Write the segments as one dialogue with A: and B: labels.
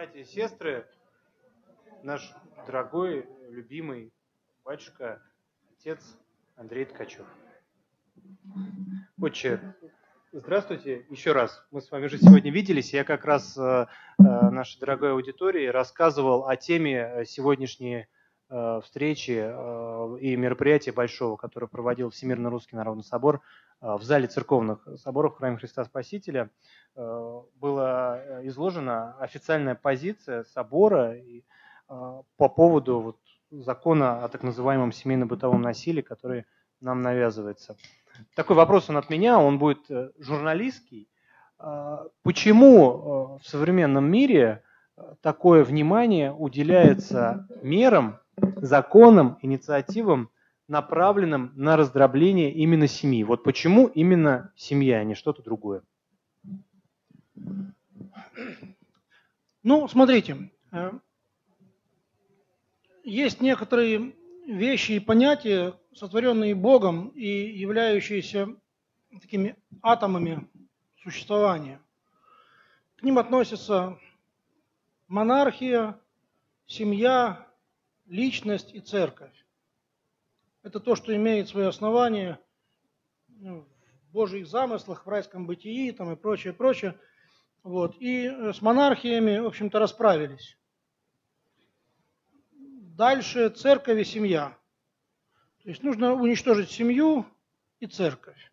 A: Братья и сестры, наш дорогой, любимый батюшка, отец Андрей Ткачев. Отче, здравствуйте еще раз. Мы с вами уже сегодня виделись. Я как раз э, э, нашей дорогой аудитории рассказывал о теме сегодняшней э, встречи и мероприятия большого, которое проводил Всемирно Русский Народный Собор в зале церковных соборов в храме Христа Спасителя. Была изложена официальная позиция собора по поводу вот закона о так называемом семейно-бытовом насилии, который нам навязывается. Такой вопрос он от меня, он будет э, журналистский. А, почему э, в современном мире э, такое внимание уделяется мерам, законам, инициативам, направленным на раздробление именно семьи? Вот почему именно семья, а не что-то другое?
B: Ну, смотрите, есть некоторые вещи и понятия, сотворенные Богом и являющиеся такими атомами существования. К ним относятся монархия, семья, личность и церковь. Это то, что имеет свое основание ну, в Божьих замыслах, в райском бытии там, и прочее, прочее. Вот. И с монархиями, в общем-то, расправились. Дальше церковь и семья. То есть нужно уничтожить семью и церковь.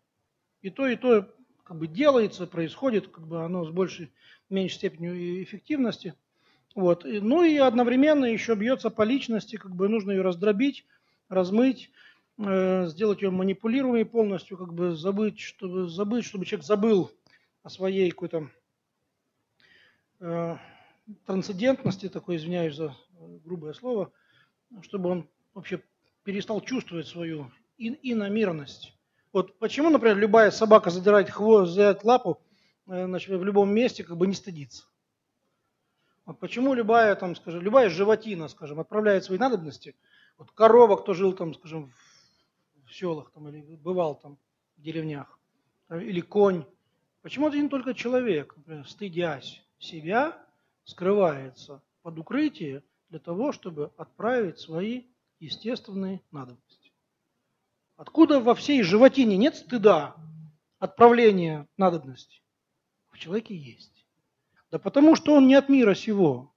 B: И то, и то как бы делается, происходит, как бы оно с большей, меньшей степенью эффективности. Вот. Ну и одновременно еще бьется по личности, как бы нужно ее раздробить, размыть, э, сделать ее манипулируемой полностью, как бы забыть, чтобы, забыть, чтобы человек забыл о своей какой-то э, трансцендентности, такой, извиняюсь за грубое слово, чтобы он вообще перестал чувствовать свою ин иномирность. Вот почему, например, любая собака задирает хвост, задирает лапу э, значит, в любом месте, как бы не стыдится. Вот почему любая, там, скажем, любая животина, скажем, отправляет свои надобности, вот корова, кто жил там, скажем, в селах там, или бывал там в деревнях, или конь, почему один только человек, например, стыдясь себя, скрывается под укрытие для того, чтобы отправить свои естественные надобности. Откуда во всей животине нет стыда отправления надобностей? В человеке есть. Да потому что он не от мира сего.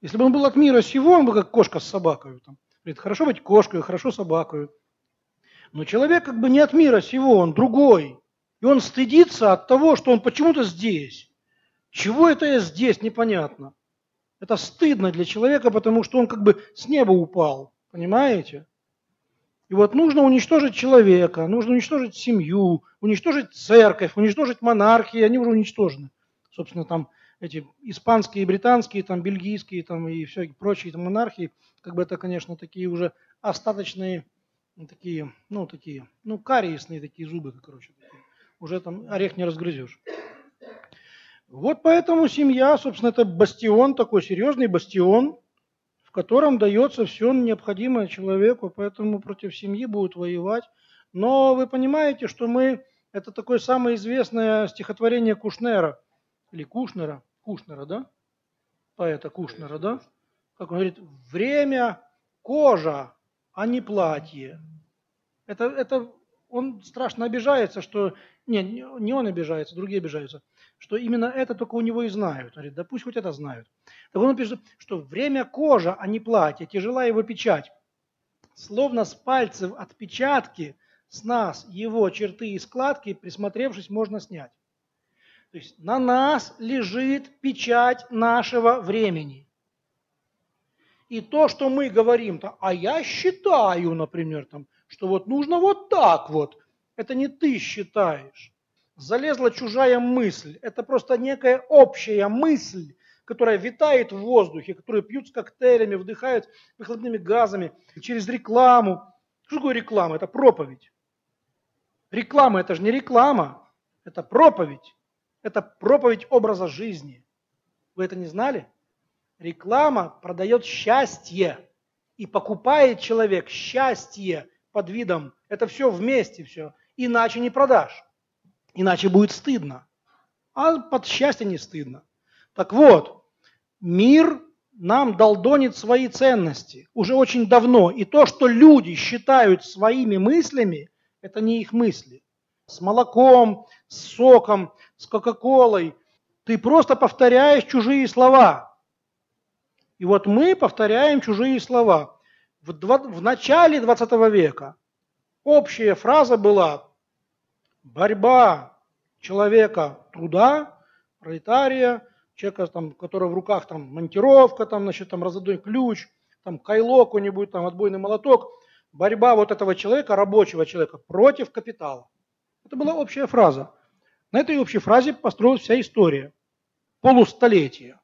B: Если бы он был от мира сего, он бы как кошка с собакой. Там. Говорит, хорошо быть кошкой, хорошо собакой. Но человек как бы не от мира сего, он другой. И он стыдится от того, что он почему-то здесь. Чего это я здесь, непонятно. Это стыдно для человека, потому что он как бы с неба упал, понимаете? И вот нужно уничтожить человека, нужно уничтожить семью, уничтожить церковь, уничтожить монархии, они уже уничтожены. Собственно, там эти испанские, британские, там бельгийские, там и все прочие там, монархии, как бы это, конечно, такие уже остаточные, такие, ну, такие, ну, кариесные такие зубы, короче, такие. уже там орех не разгрызешь. Вот поэтому семья, собственно, это бастион, такой серьезный бастион, в котором дается все необходимое человеку, поэтому против семьи будут воевать. Но вы понимаете, что мы, это такое самое известное стихотворение Кушнера, или Кушнера, Кушнера, да? Поэта Кушнера, да? Как он говорит, время кожа, а не платье. Это, это он страшно обижается, что... Нет, не он обижается, другие обижаются что именно это только у него и знают. Он говорит, да пусть хоть это знают. Так он пишет, что время кожа, а не платье, тяжела его печать. Словно с пальцев отпечатки с нас его черты и складки, присмотревшись, можно снять. То есть на нас лежит печать нашего времени. И то, что мы говорим, -то, а я считаю, например, там, что вот нужно вот так вот, это не ты считаешь залезла чужая мысль. Это просто некая общая мысль, которая витает в воздухе, которую пьют с коктейлями, вдыхают выхлопными газами через рекламу. Что такое реклама? Это проповедь. Реклама – это же не реклама, это проповедь. Это проповедь образа жизни. Вы это не знали? Реклама продает счастье. И покупает человек счастье под видом. Это все вместе все. Иначе не продашь. Иначе будет стыдно. А под счастье не стыдно. Так вот, мир нам долдонит свои ценности уже очень давно. И то, что люди считают своими мыслями, это не их мысли. С молоком, с соком, с кока-колой. Ты просто повторяешь чужие слова. И вот мы повторяем чужие слова. В, два, в начале 20 века общая фраза была борьба человека труда, пролетария, человека, там, у которого в руках там монтировка, там, значит, там разодой ключ, там кайло какой-нибудь, там отбойный молоток, борьба вот этого человека, рабочего человека, против капитала. Это была общая фраза. На этой общей фразе построилась вся история. Полустолетия.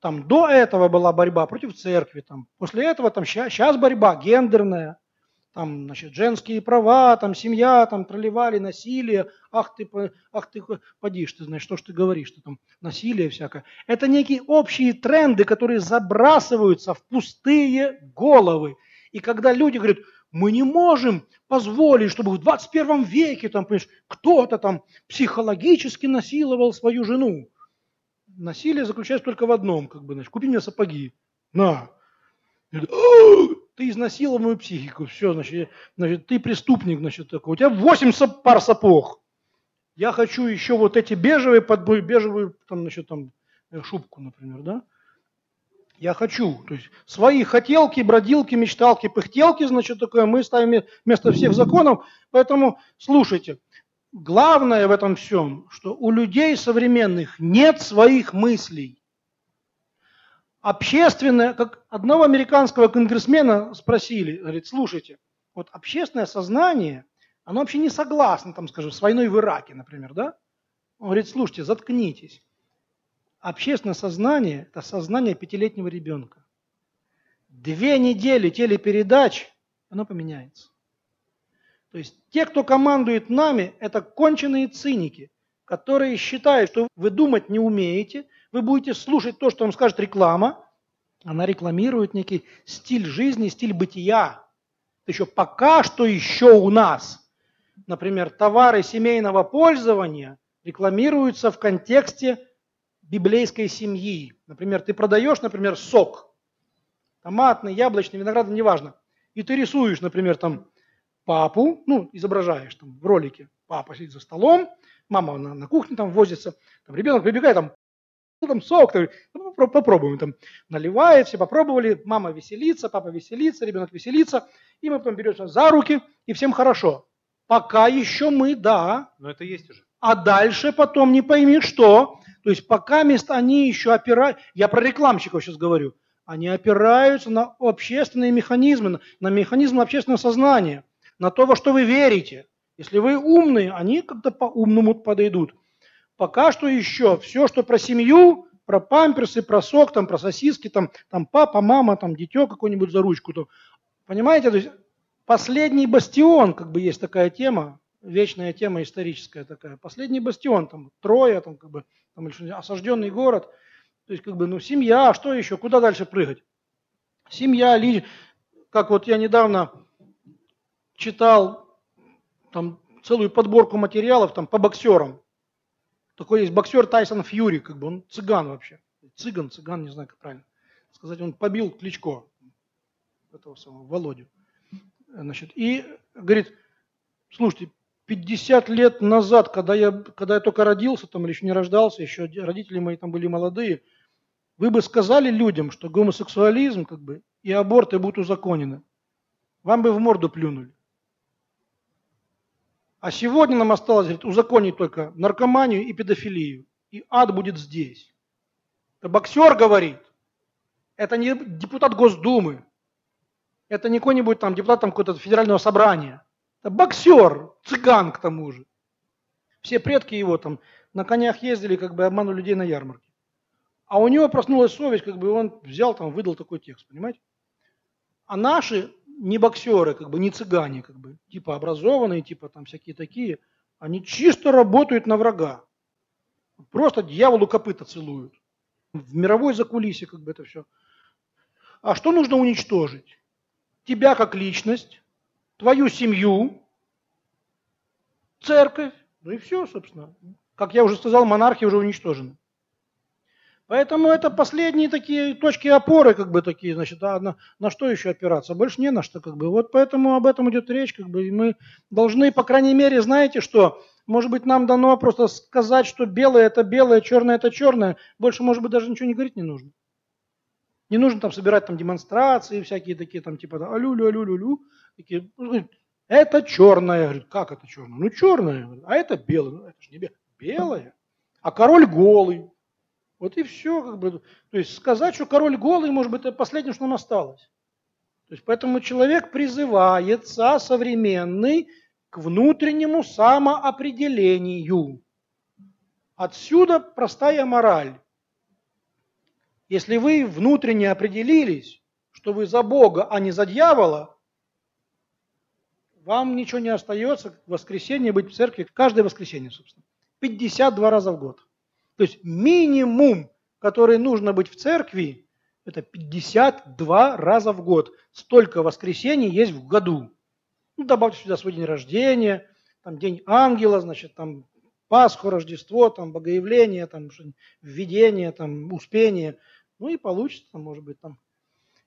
B: Там до этого была борьба против церкви, там, после этого там сейчас борьба гендерная, там, значит, женские права, там, семья, там, проливали насилие, ах ты, ах ты, подишь, ты знаешь, что ж ты говоришь, что там насилие всякое. Это некие общие тренды, которые забрасываются в пустые головы. И когда люди говорят, мы не можем позволить, чтобы в 21 веке там, кто-то там психологически насиловал свою жену. Насилие заключается только в одном, как бы, значит, купи мне сапоги. На. Ты изнасиловал мою психику, все, значит, значит, ты преступник, значит, такой. У тебя 8 пар сапог. Я хочу еще вот эти бежевые, под бежевую, там, значит, там, э, шубку, например, да? Я хочу. То есть свои хотелки, бродилки, мечталки, пыхтелки, значит, такое мы ставим вместо всех законов. Поэтому слушайте, главное в этом всем, что у людей современных нет своих мыслей. Общественное, как одного американского конгрессмена спросили, говорит, слушайте, вот общественное сознание, оно вообще не согласно, там, скажем, с войной в Ираке, например, да? Он говорит, слушайте, заткнитесь. Общественное сознание – это сознание пятилетнего ребенка. Две недели телепередач, оно поменяется. То есть те, кто командует нами, это конченые циники, которые считают, что вы думать не умеете, вы будете слушать то, что вам скажет реклама. Она рекламирует некий стиль жизни, стиль бытия. Это еще пока что еще у нас. Например, товары семейного пользования рекламируются в контексте библейской семьи. Например, ты продаешь, например, сок, томатный, яблочный, виноградный, неважно. И ты рисуешь, например, там папу, ну, изображаешь там в ролике, папа сидит за столом, мама на, на кухне там возится, там ребенок прибегает, там, ну, там сок, там, ну, попробуем, там, наливает, все попробовали, мама веселится, папа веселится, ребенок веселится, и мы потом берем за руки, и всем хорошо. Пока еще мы, да.
A: Но это есть уже.
B: А дальше потом не пойми что. То есть пока мест они еще опираются, я про рекламщиков сейчас говорю, они опираются на общественные механизмы, на механизмы общественного сознания, на то, во что вы верите. Если вы умные, они как-то по-умному подойдут. Пока что еще все, что про семью, про памперсы, про сок, там, про сосиски, там, там папа, мама, там, дитё какой-нибудь за ручку. То, понимаете, то есть последний бастион, как бы есть такая тема, вечная тема историческая такая. Последний бастион, там, Троя, там, как бы, там, осажденный город. То есть, как бы, ну, семья, что еще, куда дальше прыгать? Семья, ли, как вот я недавно читал там целую подборку материалов там по боксерам. Такой есть боксер Тайсон Фьюри, как бы он цыган вообще. Цыган, цыган, не знаю, как правильно сказать. Он побил Кличко, этого самого Володю. Значит, и говорит, слушайте, 50 лет назад, когда я, когда я только родился, там, или еще не рождался, еще родители мои там были молодые, вы бы сказали людям, что гомосексуализм как бы, и аборты будут узаконены. Вам бы в морду плюнули. А сегодня нам осталось говорит, узаконить только наркоманию и педофилию. И ад будет здесь. Это боксер говорит. Это не депутат Госдумы. Это не какой-нибудь там депутат там какого-то федерального собрания. Это боксер, цыган к тому же. Все предки его там на конях ездили, как бы обманули людей на ярмарке. А у него проснулась совесть, как бы он взял там, выдал такой текст, понимаете? А наши не боксеры, как бы не цыгане, как бы, типа образованные, типа там всякие такие, они чисто работают на врага. Просто дьяволу копыта целуют. В мировой закулисе как бы это все. А что нужно уничтожить? Тебя как личность, твою семью, церковь, ну и все, собственно. Как я уже сказал, монархия уже уничтожена. Поэтому это последние такие точки опоры, как бы такие, значит, а на, на что еще опираться? Больше не на что, как бы. Вот поэтому об этом идет речь, как бы, и мы должны, по крайней мере, знаете что, может быть, нам дано просто сказать, что белое это белое, черное это черное. Больше, может быть, даже ничего не говорить не нужно. Не нужно там собирать там демонстрации всякие такие, там типа алю-лю, алю-лю-лю. Ну, это черное. Говорит, как это черное? Ну, черное. А это белое. Ну, это же не белое. Белое. А король голый. Вот и все. Как бы. То есть сказать, что король голый, может быть, это последнее, что нам осталось. То есть поэтому человек призывается современный к внутреннему самоопределению. Отсюда простая мораль. Если вы внутренне определились, что вы за Бога, а не за дьявола, вам ничего не остается в воскресенье быть в церкви, каждое воскресенье, собственно. 52 раза в год. То есть минимум, который нужно быть в церкви, это 52 раза в год. Столько воскресений есть в году. Ну, добавьте сюда свой день рождения, там день ангела, значит, там Пасху, Рождество, там Богоявление, там введение, там Успение. Ну и получится, может быть, там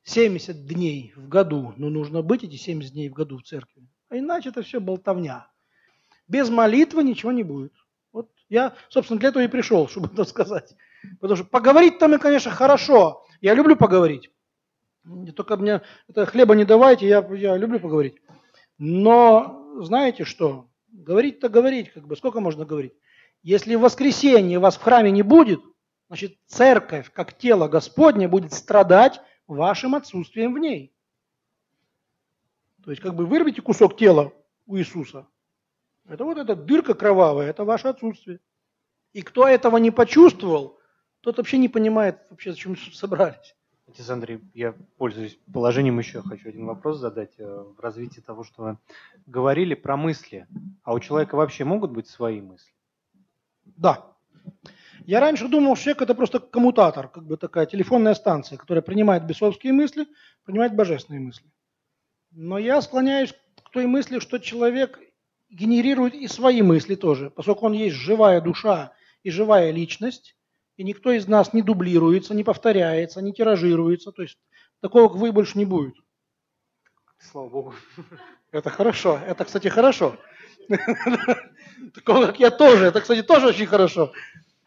B: 70 дней в году. Но нужно быть эти 70 дней в году в церкви. А иначе это все болтовня. Без молитвы ничего не будет. Вот я, собственно, для этого и пришел, чтобы это сказать. Потому что поговорить там и, конечно, хорошо. Я люблю поговорить. Только мне это хлеба не давайте, я, я люблю поговорить. Но знаете что? Говорить-то говорить, как бы, сколько можно говорить? Если в воскресенье вас в храме не будет, значит, церковь, как тело Господне, будет страдать вашим отсутствием в ней. То есть, как бы вырвите кусок тела у Иисуса. Это вот эта дырка кровавая, это ваше отсутствие. И кто этого не почувствовал, тот вообще не понимает, вообще, зачем собрались.
A: Отец Андрей, я пользуюсь положением еще, хочу один вопрос задать э, в развитии того, что вы говорили про мысли. А у человека вообще могут быть свои мысли?
B: Да. Я раньше думал, что человек это просто коммутатор, как бы такая телефонная станция, которая принимает бесовские мысли, принимает божественные мысли. Но я склоняюсь к той мысли, что человек генерирует и свои мысли тоже, поскольку он есть живая душа и живая личность, и никто из нас не дублируется, не повторяется, не тиражируется. То есть такого, как вы, больше не будет.
A: Слава Богу.
B: Это хорошо. Это, кстати, хорошо. Такого, как я тоже. Это, кстати, тоже очень хорошо.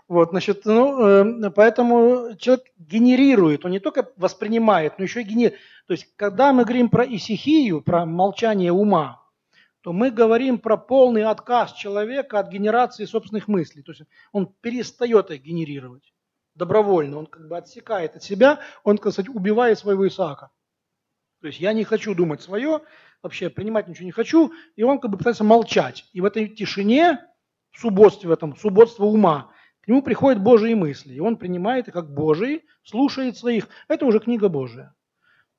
B: Вот, значит, ну, э, поэтому человек генерирует, он не только воспринимает, но еще и генерирует. То есть, когда мы говорим про исихию, про молчание ума, то мы говорим про полный отказ человека от генерации собственных мыслей. То есть он перестает их генерировать добровольно, он как бы отсекает от себя, он, так сказать, убивает своего Исаака. То есть я не хочу думать свое, вообще принимать ничего не хочу, и он как бы пытается молчать. И в этой тишине, в субботстве, в этом субботство ума, к нему приходят Божьи мысли, и он принимает их как Божьи, слушает своих. Это уже книга Божия.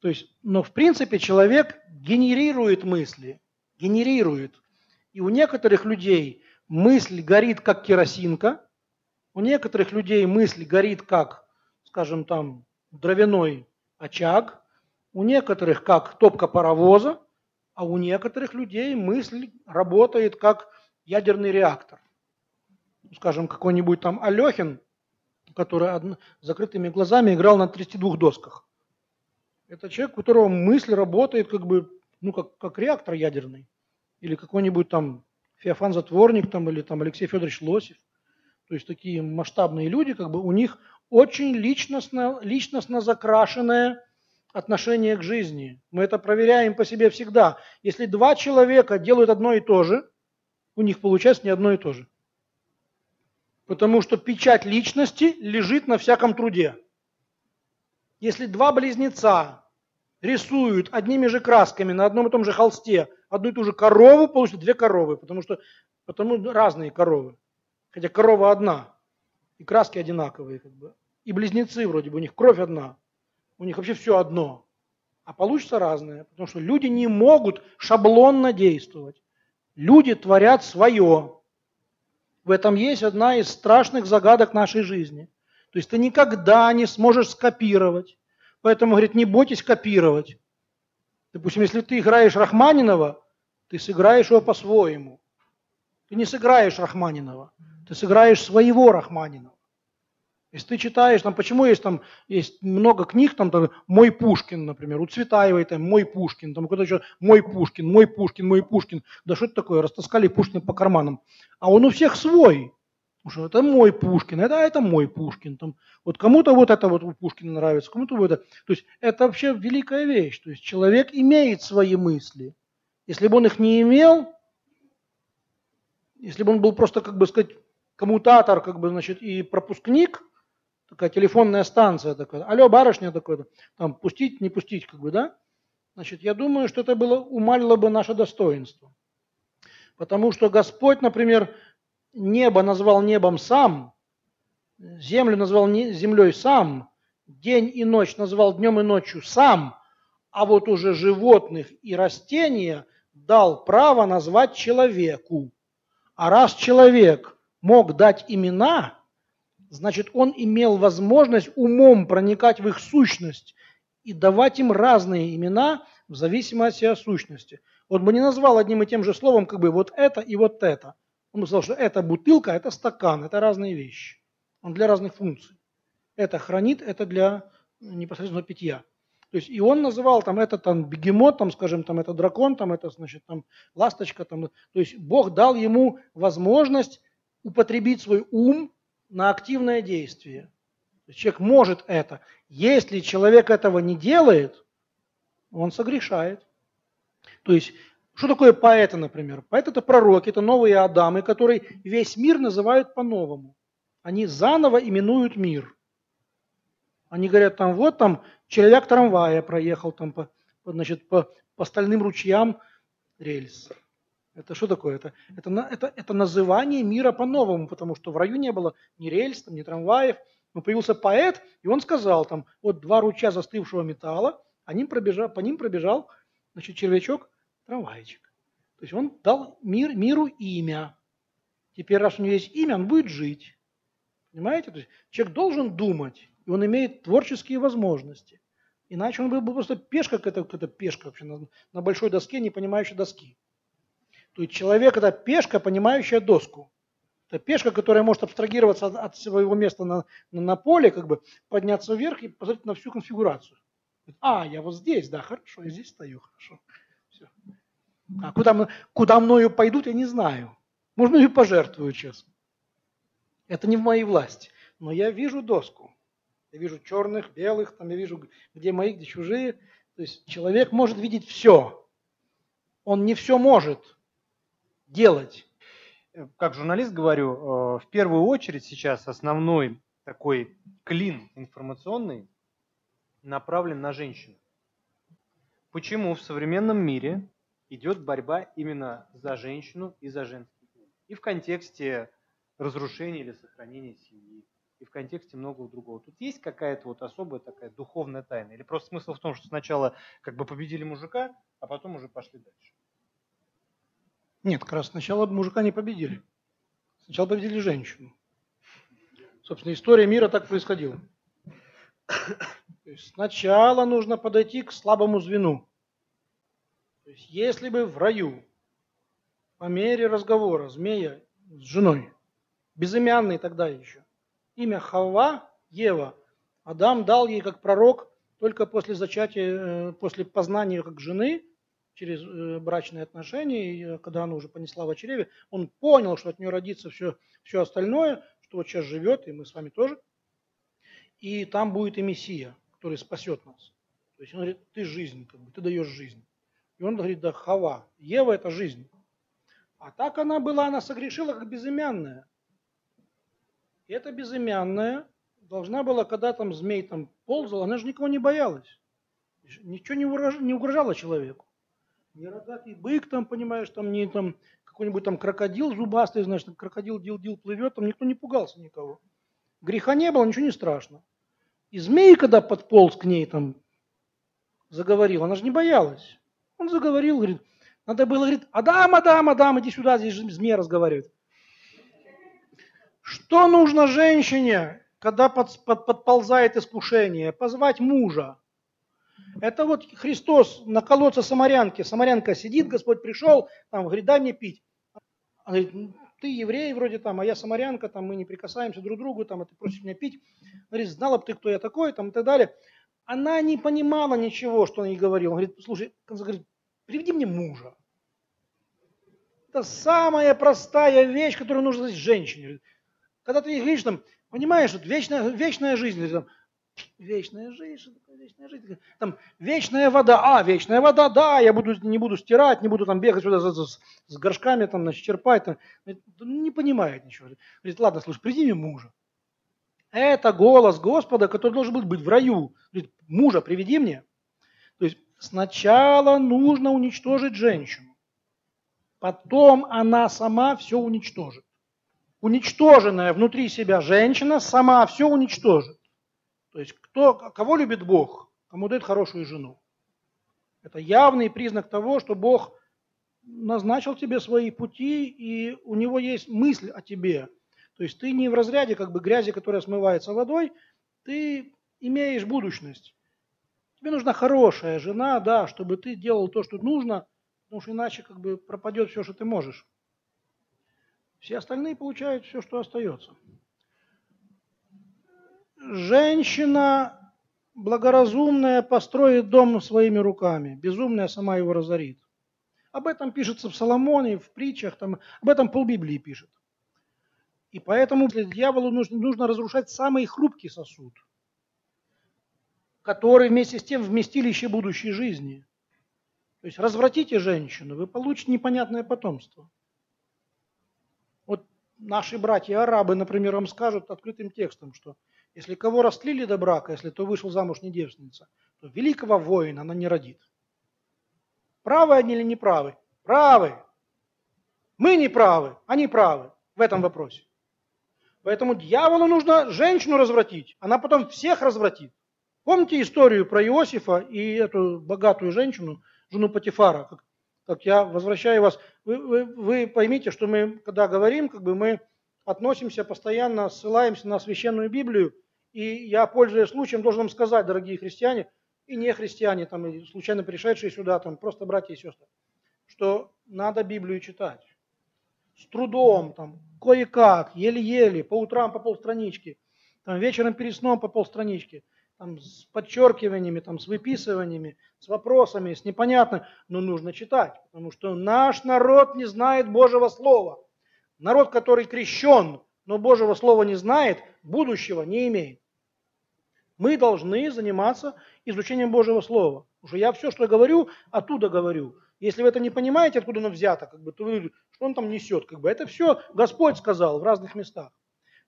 B: То есть, но в принципе человек генерирует мысли, генерирует. И у некоторых людей мысль горит как керосинка, у некоторых людей мысль горит как, скажем там, дровяной очаг, у некоторых как топка паровоза, а у некоторых людей мысль работает как ядерный реактор. Скажем, какой-нибудь там Алехин, который закрытыми глазами играл на 32 досках. Это человек, у которого мысль работает как бы ну, как, как реактор ядерный, или какой-нибудь там Феофан Затворник, там, или там Алексей Федорович Лосев. То есть такие масштабные люди, как бы у них очень личностно, личностно закрашенное отношение к жизни. Мы это проверяем по себе всегда. Если два человека делают одно и то же, у них получается не одно и то же. Потому что печать личности лежит на всяком труде. Если два близнеца рисуют одними же красками на одном и том же холсте одну и ту же корову, получат две коровы, потому что потому разные коровы. Хотя корова одна, и краски одинаковые. Как бы. И близнецы вроде бы, у них кровь одна, у них вообще все одно. А получится разное, потому что люди не могут шаблонно действовать. Люди творят свое. В этом есть одна из страшных загадок нашей жизни. То есть ты никогда не сможешь скопировать Поэтому, говорит, не бойтесь копировать. Допустим, если ты играешь Рахманинова, ты сыграешь его Если ты читаешь, там, почему есть там есть много книг, там, там «Мой Пушкин», например, у Цветаевой там «Мой Пушкин», там кто-то еще «Мой Пушкин», «Мой Пушкин», «Мой Пушкин». Да что это такое? Растаскали Пушкина по карманам. А он у всех свой. Потому что это мой Пушкин, это, это мой Пушкин. Там, вот кому-то вот это вот у Пушкина нравится, кому-то вот это. То есть это вообще великая вещь. То есть человек имеет свои мысли. Если бы он их не имел, если бы он был просто, как бы сказать, коммутатор, как бы, значит, и пропускник, такая телефонная станция такая, алло, барышня такой, там, пустить, не пустить, как бы, да? Значит, я думаю, что это было, умалило бы наше достоинство. Потому что Господь, например, небо назвал небом сам, землю назвал землей сам, день и ночь назвал днем и ночью сам, а вот уже животных и растения дал право назвать человеку. А раз человек мог дать имена, значит, он имел возможность умом проникать в их сущность и давать им разные имена в зависимости от сущности. Вот бы не назвал одним и тем же словом как бы вот это и вот это. Он бы сказал, что это бутылка, это стакан, это разные вещи. Он для разных функций. Это хранит, это для непосредственно питья. То есть и он называл там это там бегемот, там, скажем, там это дракон, там это значит там ласточка, там. То есть Бог дал ему возможность употребить свой ум на активное действие. Человек может это. Если человек этого не делает, он согрешает. То есть что такое поэты, например? Поэт это пророки, это новые Адамы, которые весь мир называют по-новому. Они заново именуют мир. Они говорят, там вот там человек трамвая проехал там по, значит, по, по стальным ручьям рельс. Это что такое? Это, это, это, это называние мира по-новому, потому что в раю не было ни рельс, там, ни трамваев. Но появился поэт, и он сказал, там, вот два ручья застывшего металла, а ним пробежал, по ним пробежал значит, червячок, трамвайчик. То есть он дал мир, миру имя. Теперь, раз у него есть имя, он будет жить. Понимаете? То есть человек должен думать и он имеет творческие возможности. Иначе он был бы просто пешка, какая-то пешка вообще на, на большой доске, не понимающая доски. То есть человек это пешка, понимающая доску. Это пешка, которая может абстрагироваться от, своего места на, на, на поле, как бы подняться вверх и посмотреть на всю конфигурацию. А, я вот здесь, да, хорошо, я здесь стою, хорошо. Все. А куда, куда мною пойдут, я не знаю. Можно и пожертвую сейчас. Это не в моей власти. Но я вижу доску. Я вижу черных, белых, там я вижу, где мои, где чужие. То есть человек может видеть все. Он не все может делать.
A: Как журналист говорю, э, в первую очередь сейчас основной такой клин информационный направлен на женщину. Почему в современном мире идет борьба именно за женщину и за женский? И в контексте разрушения или сохранения семьи, и в контексте многого другого. Тут есть какая-то вот особая такая духовная тайна? Или просто смысл в том, что сначала как бы победили мужика, а потом уже пошли дальше?
B: Нет, как раз сначала мужика не победили. Сначала победили женщину. Собственно, история мира так происходила. То есть сначала нужно подойти к слабому звену. То есть если бы в раю по мере разговора змея с женой, безымянный тогда еще, имя Хава, Ева. Адам дал ей как пророк только после зачатия, э, после познания как жены, через э, брачные отношения, и э, когда она уже понесла в чреве, он понял, что от нее родится все, все остальное, что вот сейчас живет, и мы с вами тоже. И там будет и Мессия, который спасет нас. То есть он говорит, ты жизнь, как бы, ты даешь жизнь. И он говорит, да, Хава, Ева это жизнь. А так она была, она согрешила как безымянная. И эта безымянная должна была, когда там змей там ползал, она же никого не боялась. Ничего не угрожало человеку. Ни рогатый бык там, понимаешь, там не там какой-нибудь там крокодил зубастый, значит, крокодил дил-дил плывет, там никто не пугался никого. Греха не было, ничего не страшно. И змей, когда подполз к ней там, заговорил, она же не боялась. Он заговорил, говорит, надо было, говорит, Адам, Адам, Адам, иди сюда, здесь же змея разговаривает. Что нужно женщине, когда под, под, подползает искушение? Позвать мужа. Это вот Христос на колодце Самарянки. Самарянка сидит, Господь пришел, там, говорит, дай мне пить. Она говорит, ты еврей вроде там, а я самарянка, там мы не прикасаемся друг к другу, там, а ты просишь меня пить. Говорит, знала бы ты, кто я такой, там и так далее. Она не понимала ничего, что он ей говорил. Он говорит, слушай, он говорит, приведи мне мужа. Это самая простая вещь, которую нужно знать женщине. Когда ты говоришь, там, понимаешь, вот вечная, вечная жизнь, там, вечная жизнь, что такое вечная жизнь? Там, вечная вода, а, вечная вода, да, я буду, не буду стирать, не буду там бегать сюда с, с горшками, там, значит, черпать. Там. Не понимает ничего. Говорит, ладно, слушай, приди мне мужа. Это голос Господа, который должен был быть в раю. Говорит, мужа приведи мне. То есть сначала нужно уничтожить женщину. Потом она сама все уничтожит. Уничтоженная внутри себя женщина сама все уничтожит. То есть кто, кого любит Бог, кому дает хорошую жену. Это явный признак того, что Бог назначил тебе свои пути, и у него есть мысль о тебе. То есть ты не в разряде как бы грязи, которая смывается водой, ты имеешь будущность. Тебе нужна хорошая жена, да, чтобы ты делал то, что нужно, потому что иначе как бы пропадет все, что ты можешь. Все остальные получают все, что остается. Женщина благоразумная построит дом своими руками, безумная сама его разорит. Об этом пишется в Соломоне, в притчах, там, об этом полбиблии пишет. И поэтому для дьяволу нужно, нужно разрушать самый хрупкий сосуд, который вместе с тем вместилище будущей жизни. То есть развратите женщину, вы получите непонятное потомство. Вот наши братья-арабы, например, вам скажут открытым текстом, что если кого растлили до брака, если то вышел замуж не девственница, то великого воина она не родит. Правы они или не правы? Правы. Мы не правы, они правы в этом вопросе. Поэтому дьяволу нужно женщину развратить, она потом всех развратит. Помните историю про Иосифа и эту богатую женщину, жену Патифара? Как, как я возвращаю вас, вы, вы, вы поймите, что мы, когда говорим, как бы мы относимся постоянно, ссылаемся на священную Библию, и я, пользуясь случаем, должен вам сказать, дорогие христиане и не христиане, там, и случайно пришедшие сюда, там, просто братья и сестры, что надо Библию читать. С трудом, там, кое-как, еле-еле, по утрам по полстранички, там, вечером перед сном по полстранички, там, с подчеркиваниями, там, с выписываниями, с вопросами, с непонятным, но нужно читать, потому что наш народ не знает Божьего Слова. Народ, который крещен, но Божьего Слова не знает, будущего не имеет мы должны заниматься изучением Божьего Слова. Потому что я все, что говорю, оттуда говорю. Если вы это не понимаете, откуда оно взято, как бы, то вы, что он там несет, как бы, это все Господь сказал в разных местах.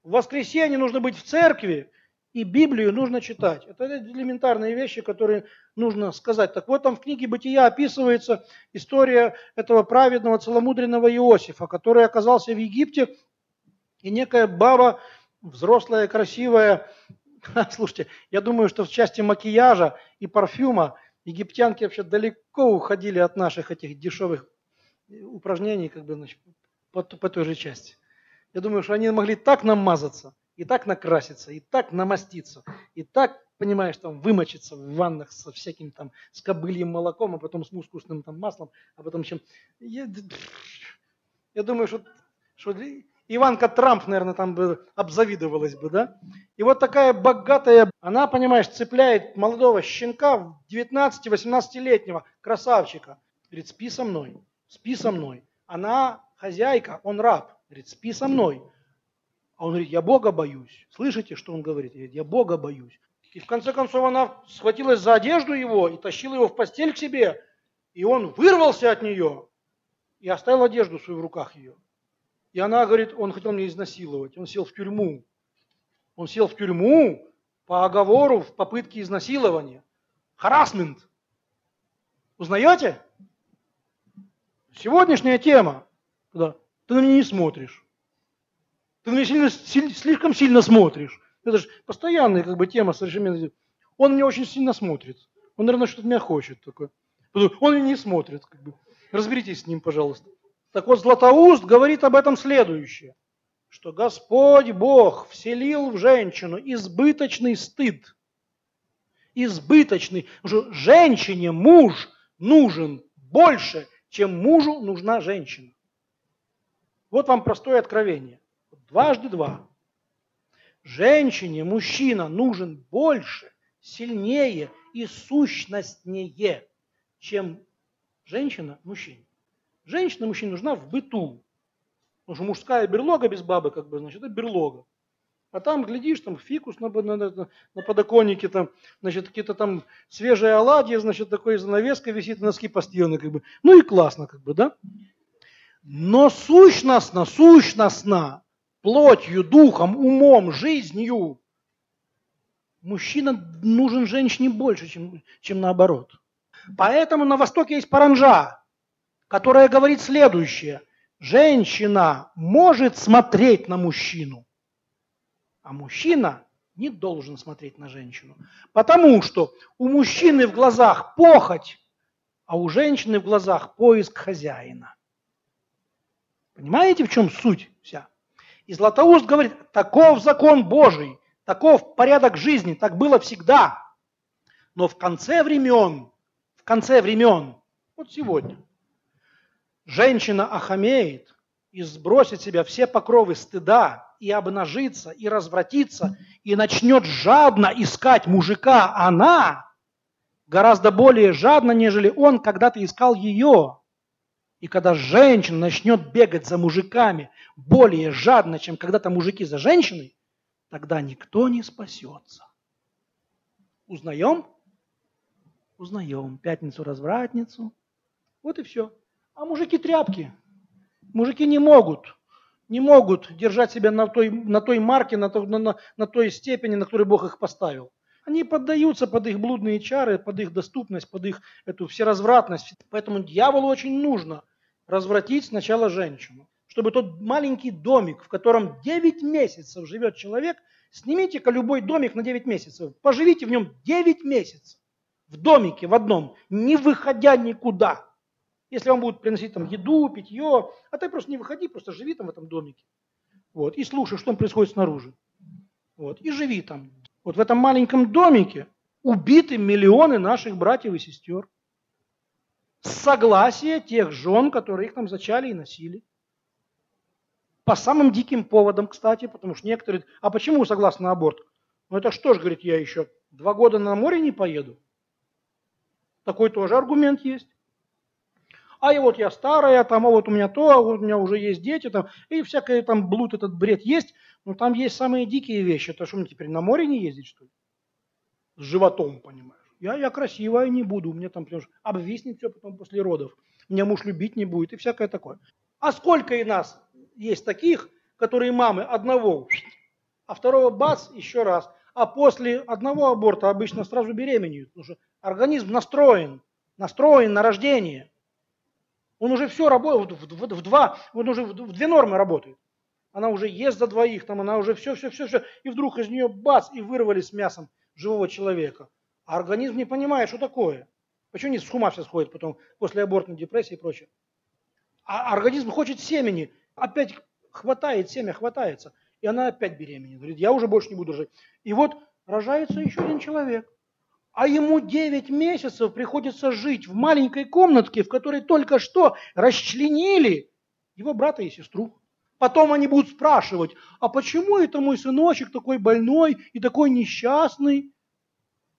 B: В воскресенье нужно быть в церкви, и Библию нужно читать. Это элементарные вещи, которые нужно сказать. Так вот, там в книге «Бытия» описывается история этого праведного, целомудренного Иосифа, который оказался в Египте, и некая баба, взрослая, красивая, Слушайте, я думаю, что в части макияжа и парфюма египтянки вообще далеко уходили от наших этих дешевых э, упражнений, как бы, значит, по, по той же части. Я думаю, что они могли так намазаться, и так накраситься, и так намаститься, и так, понимаешь, там вымочиться в ваннах со всяким там, с кобыльем молоком, а потом с мускусным там маслом, а потом чем... Я, я думаю, что, что Иванка Трамп, наверное, там бы обзавидовалась бы, да? И вот такая богатая, она, понимаешь, цепляет молодого щенка, 19-18-летнего красавчика. Говорит, спи со мной, спи со мной. Она хозяйка, он раб. Говорит, спи со мной. А он говорит, я Бога боюсь. Слышите, что он говорит? Я Бога боюсь. И в конце концов она схватилась за одежду его и тащила его в постель к себе. И он вырвался от нее и оставил одежду свою в руках ее. И она говорит, он хотел меня изнасиловать, он сел в тюрьму. Он сел в тюрьму по оговору в попытке изнасилования. Харасмент. Узнаете? Сегодняшняя тема. Да. Ты на меня не смотришь. Ты на меня сильно, слишком сильно смотришь. Это же постоянная как бы тема совершенно. Он меня очень сильно смотрит. Он, наверное, что-то меня хочет такое. Он меня не смотрит. Как бы. Разберитесь с ним, пожалуйста. Так вот, Златоуст говорит об этом следующее, что Господь Бог вселил в женщину избыточный стыд. Избыточный. Что женщине муж нужен больше, чем мужу нужна женщина. Вот вам простое откровение. Дважды два. Женщине мужчина нужен больше, сильнее и сущностнее, чем женщина мужчине. Женщина мужчине нужна в быту. Потому что мужская берлога без бабы, как бы, значит, это берлога. А там, глядишь, там фикус на, на, на, на подоконнике, там, значит, какие-то там свежие оладьи, значит, такой занавеска висит, носки постелены, как бы. Ну и классно, как бы, да? Но сущностно, сущностно, плотью, духом, умом, жизнью, мужчина нужен женщине больше, чем, чем наоборот. Поэтому на Востоке есть паранжа, которая говорит следующее. Женщина может смотреть на мужчину, а мужчина не должен смотреть на женщину. Потому что у мужчины в глазах похоть, а у женщины в глазах поиск хозяина. Понимаете, в чем суть вся? И Златоуст говорит, таков закон Божий, таков порядок жизни, так было всегда. Но в конце времен, в конце времен, вот сегодня, женщина охамеет и сбросит себя все покровы стыда и обнажится, и развратится, и начнет жадно искать мужика, она гораздо более жадно, нежели он когда-то искал ее. И когда женщина начнет бегать за мужиками более жадно, чем когда-то мужики за женщиной, тогда никто не спасется. Узнаем? Узнаем. Пятницу-развратницу. Вот и все. А мужики тряпки. Мужики не могут не могут держать себя на той, на той марке, на, то, на, на той степени, на которой Бог их поставил. Они поддаются под их блудные чары, под их доступность, под их эту всеразвратность. Поэтому дьяволу очень нужно развратить сначала женщину. Чтобы тот маленький домик, в котором 9 месяцев живет человек, снимите-ка любой домик на 9 месяцев, поживите в нем 9 месяцев. В домике, в одном, не выходя никуда. Если вам будут приносить там еду, питье, а ты просто не выходи, просто живи там в этом домике. Вот, и слушай, что там происходит снаружи. Вот, и живи там. Вот в этом маленьком домике убиты миллионы наших братьев и сестер. С согласия тех жен, которые их там зачали и носили. По самым диким поводам, кстати, потому что некоторые... А почему согласны на аборт? Ну это что ж, говорит, я еще два года на море не поеду. Такой тоже аргумент есть а и вот я старая, там, а вот у меня то, а вот у меня уже есть дети, там, и всякое там блуд, этот бред есть, но там есть самые дикие вещи. Это что, мне теперь на море не ездить, что ли? С животом, понимаешь? Я, я красивая не буду, у меня там потому обвиснет все потом после родов. Меня муж любить не будет и всякое такое. А сколько и нас есть таких, которые мамы одного, а второго бац, еще раз. А после одного аборта обычно сразу беременеют, потому что организм настроен, настроен на рождение. Он уже все работает, в, в, в два, он уже в, в две нормы работает. Она уже ест за двоих, там она уже все, все, все, все. И вдруг из нее бац, и вырвали с мясом живого человека. А организм не понимает, что такое. Почему не с ума все сходит потом после абортной депрессии и прочее. А организм хочет семени, опять хватает семя, хватается. И она опять беременна. Говорит, я уже больше не буду жить. И вот рожается еще один человек а ему 9 месяцев приходится жить в маленькой комнатке, в которой только что расчленили его брата и сестру. Потом они будут спрашивать, а почему это мой сыночек такой больной и такой несчастный?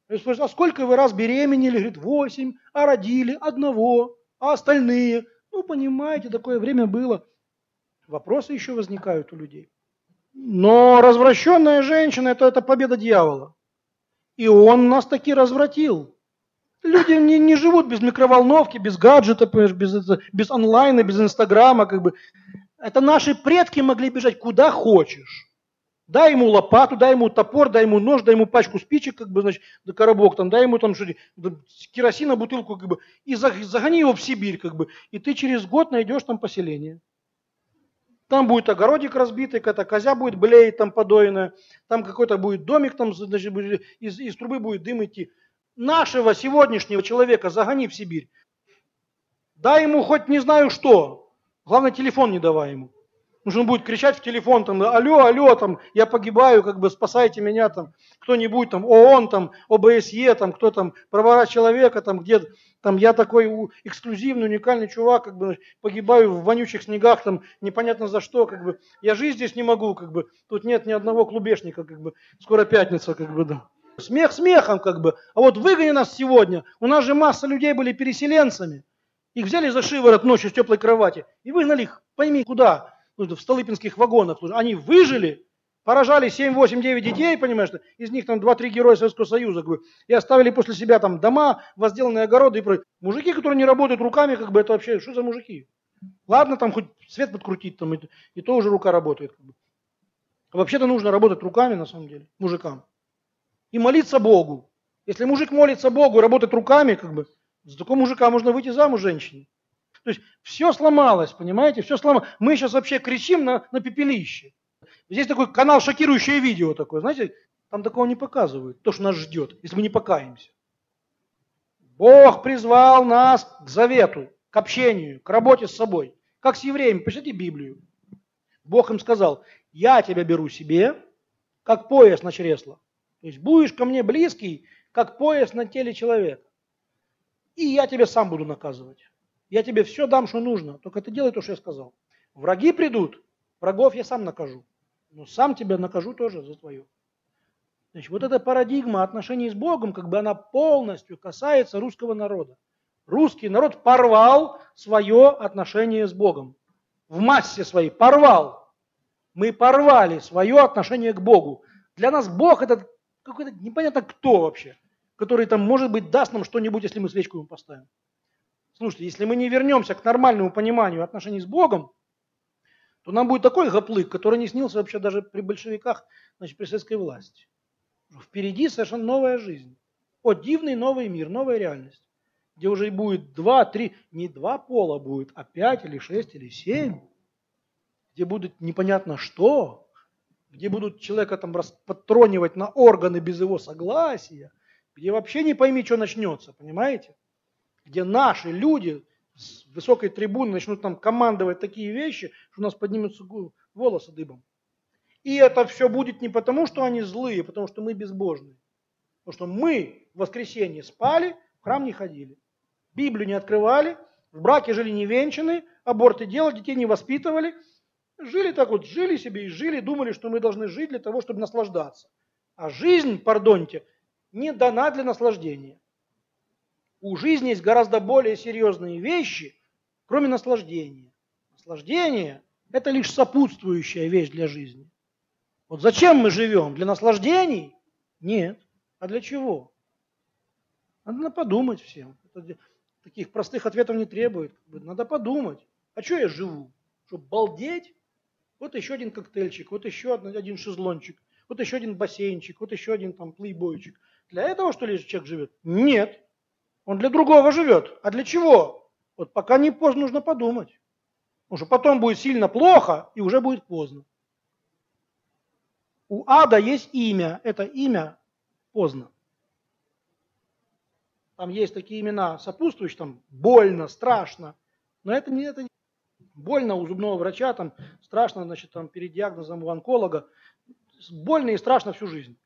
B: А сколько вы раз беременели? Говорит, восемь. А родили одного. А остальные? Ну, понимаете, такое время было. Вопросы еще возникают у людей. Но развращенная женщина это, – это победа дьявола. И он нас таки развратил. Люди не, не живут без микроволновки, без гаджета, без, без онлайна, без инстаграма. Как бы. Это наши предки могли бежать куда хочешь. Дай ему лопату, дай ему топор, дай ему нож, дай ему пачку спичек, как бы, значит, да коробок, там, дай ему там что керосина, бутылку, как бы, и загони его в Сибирь, как бы, и ты через год найдешь там поселение. Там будет огородик разбитый, какая-то козя будет блеять там подоенная, там какой-то будет домик, там значит, из, из трубы будет дым идти. Нашего сегодняшнего человека загони в Сибирь. Дай ему хоть не знаю что. Главное, телефон не давай ему. Он будет кричать в телефон, там, алло, алло, там, я погибаю, как бы спасайте меня, там, кто-нибудь, там, ООН, там, ОБСЕ, там, кто там, права человека, там, где, там, я такой эксклюзивный, уникальный чувак, как бы, погибаю в вонючих снегах, там, непонятно за что, как бы, я жить здесь не могу, как бы, тут нет ни одного клубешника, как бы, скоро пятница, как бы, да. Смех смехом, как бы, а вот выгони нас сегодня, у нас же масса людей были переселенцами, их взяли за шиворот ночью с теплой кровати и выгнали их, пойми, куда, ну, в столыпинских вагонах. Они выжили, поражали 7, 8, 9 детей, понимаешь, из них там 2-3 героя Советского Союза, как бы, и оставили после себя там дома, возделанные огороды и прочее. Мужики, которые не работают руками, как бы это вообще, что за мужики? Ладно, там хоть свет подкрутить, там, и, и то уже рука работает. Как бы. Вообще-то нужно работать руками, на самом деле, мужикам. И молиться Богу. Если мужик молится Богу и работает руками, как бы, за такого мужика можно выйти замуж женщине. То есть все сломалось, понимаете, все сломалось. Мы сейчас вообще кричим на, на пепелище. Здесь такой канал шокирующее видео такое, знаете, там такого не показывают, то, что нас ждет, если мы не покаемся. Бог призвал нас к завету, к общению, к работе с собой. Как с евреями, почитайте Библию. Бог им сказал, я тебя беру себе, как пояс на чресло. То есть будешь ко мне близкий, как пояс на теле человека и я тебе сам буду наказывать. Я тебе все дам, что нужно, только ты делай то, что я сказал. Враги придут, врагов я сам накажу, но сам тебя накажу тоже за твое. Значит, вот эта парадигма отношений с Богом, как бы она полностью касается русского народа. Русский народ порвал свое отношение с Богом. В массе своей порвал. Мы порвали свое отношение к Богу. Для нас Бог это какой-то непонятно кто вообще который там, может быть, даст нам что-нибудь, если мы свечку ему поставим. Слушайте, если мы не вернемся к нормальному пониманию отношений с Богом, то нам будет такой гоплык, который не снился вообще даже при большевиках, значит, при советской власти. Впереди совершенно новая жизнь. О, дивный новый мир, новая реальность, где уже будет два, три, не два пола будет, а пять или шесть или семь, где будет непонятно что, где будут человека там подтронивать на органы без его согласия, где вообще не пойми, что начнется, понимаете? Где наши люди с высокой трибуны начнут нам командовать такие вещи, что у нас поднимутся волосы дыбом. И это все будет не потому, что они злые, потому что мы безбожные. Потому что мы в воскресенье спали, в храм не ходили. Библию не открывали, в браке жили невенчаны, аборты делали, детей не воспитывали. Жили так вот, жили себе и жили, думали, что мы должны жить для того, чтобы наслаждаться. А жизнь, пардоньте, не дана для наслаждения. У жизни есть гораздо более серьезные вещи, кроме наслаждения. Наслаждение – это лишь сопутствующая вещь для жизни. Вот зачем мы живем? Для наслаждений? Нет. А для чего? Надо подумать всем. Это, таких простых ответов не требует. Надо подумать. А что я живу? Чтобы балдеть? Вот еще один коктейльчик, вот еще один шезлончик, вот еще один бассейнчик, вот еще один там плейбойчик. Для этого, что ли, человек живет? Нет. Он для другого живет. А для чего? Вот пока не поздно, нужно подумать. Потому что потом будет сильно плохо, и уже будет поздно. У ада есть имя. Это имя поздно. Там есть такие имена сопутствующие, там больно, страшно. Но это не, это не больно у зубного врача, там страшно, значит, там перед диагнозом у онколога. Больно и страшно всю жизнь.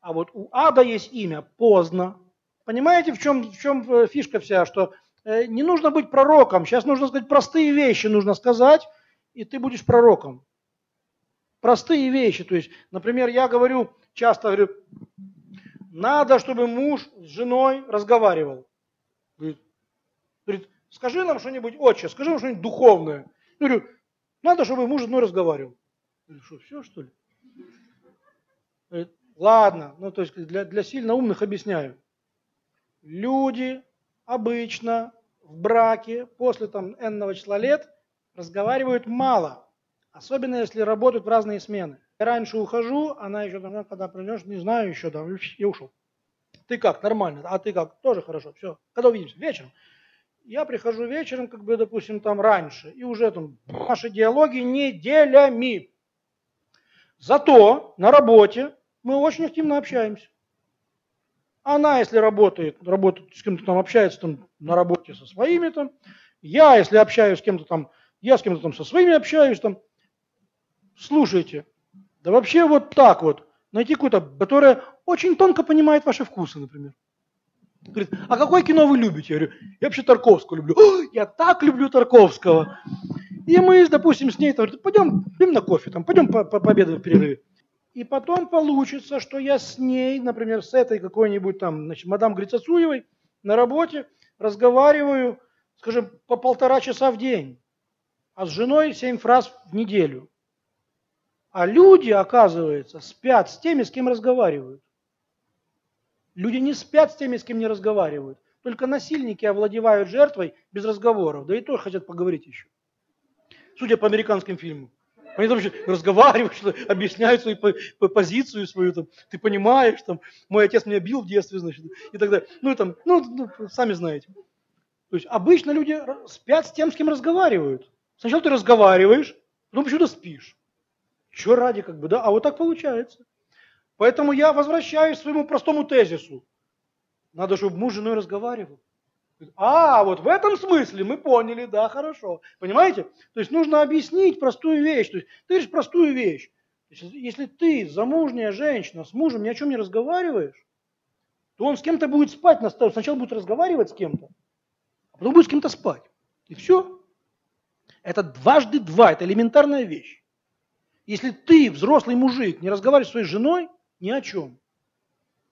B: А вот у ада есть имя поздно. Понимаете, в чем, в чем э, фишка вся, что э, не нужно быть пророком. Сейчас нужно сказать простые вещи, нужно сказать, и ты будешь пророком. Простые вещи. То есть, например, я говорю, часто говорю, надо, чтобы муж с женой разговаривал. Говорит, скажи нам что-нибудь, отче, скажи нам что-нибудь духовное. Я говорю, надо, чтобы муж с женой разговаривал. Я что, все что ли? Говорит, Ладно, ну то есть для, для сильно умных объясняю. Люди обычно в браке после там энного числа лет разговаривают мало. Особенно если работают в разные смены. Я раньше ухожу, она еще там, когда придешь, не знаю еще, да, я ушел. Ты как, нормально, а ты как, тоже хорошо, все. Когда увидимся? Вечером. Я прихожу вечером, как бы, допустим, там раньше, и уже там наши диалоги неделями. Зато на работе мы очень активно общаемся. Она, если работает, работает с кем-то там, общается там на работе со своими там, я, если общаюсь с кем-то там, я с кем-то там со своими общаюсь там, слушайте, да вообще вот так вот, найти какую-то, которая очень тонко понимает ваши вкусы, например. Говорит, а какое кино вы любите? Я говорю, я вообще Тарковского люблю. Я так люблю Тарковского. И мы, допустим, с ней там, пойдем, пойдем на кофе, там, пойдем по, по пообедаем в перерыве. И потом получится, что я с ней, например, с этой какой-нибудь там, значит, мадам Грицацуевой на работе разговариваю, скажем, по полтора часа в день, а с женой семь фраз в неделю. А люди, оказывается, спят с теми, с кем разговаривают. Люди не спят с теми, с кем не разговаривают. Только насильники овладевают жертвой без разговоров. Да и то хотят поговорить еще. Судя по американским фильмам. Они там разговаривают, что объясняют свою позицию свою, там, ты понимаешь, там, мой отец меня бил в детстве, значит, и так далее. Ну, там, ну, ну, сами знаете. То есть обычно люди спят с тем, с кем разговаривают. Сначала ты разговариваешь, потом почему-то спишь. Че ради, как бы, да? А вот так получается. Поэтому я возвращаюсь к своему простому тезису. Надо, чтобы муж с женой разговаривал. А, вот в этом смысле мы поняли, да, хорошо. Понимаете? То есть нужно объяснить простую вещь. То есть ты говоришь простую вещь. Если ты замужняя женщина с мужем ни о чем не разговариваешь, то он с кем-то будет спать. Сначала будет разговаривать с кем-то, а потом будет с кем-то спать. И все. Это дважды два, это элементарная вещь. Если ты, взрослый мужик, не разговариваешь с своей женой, ни о чем.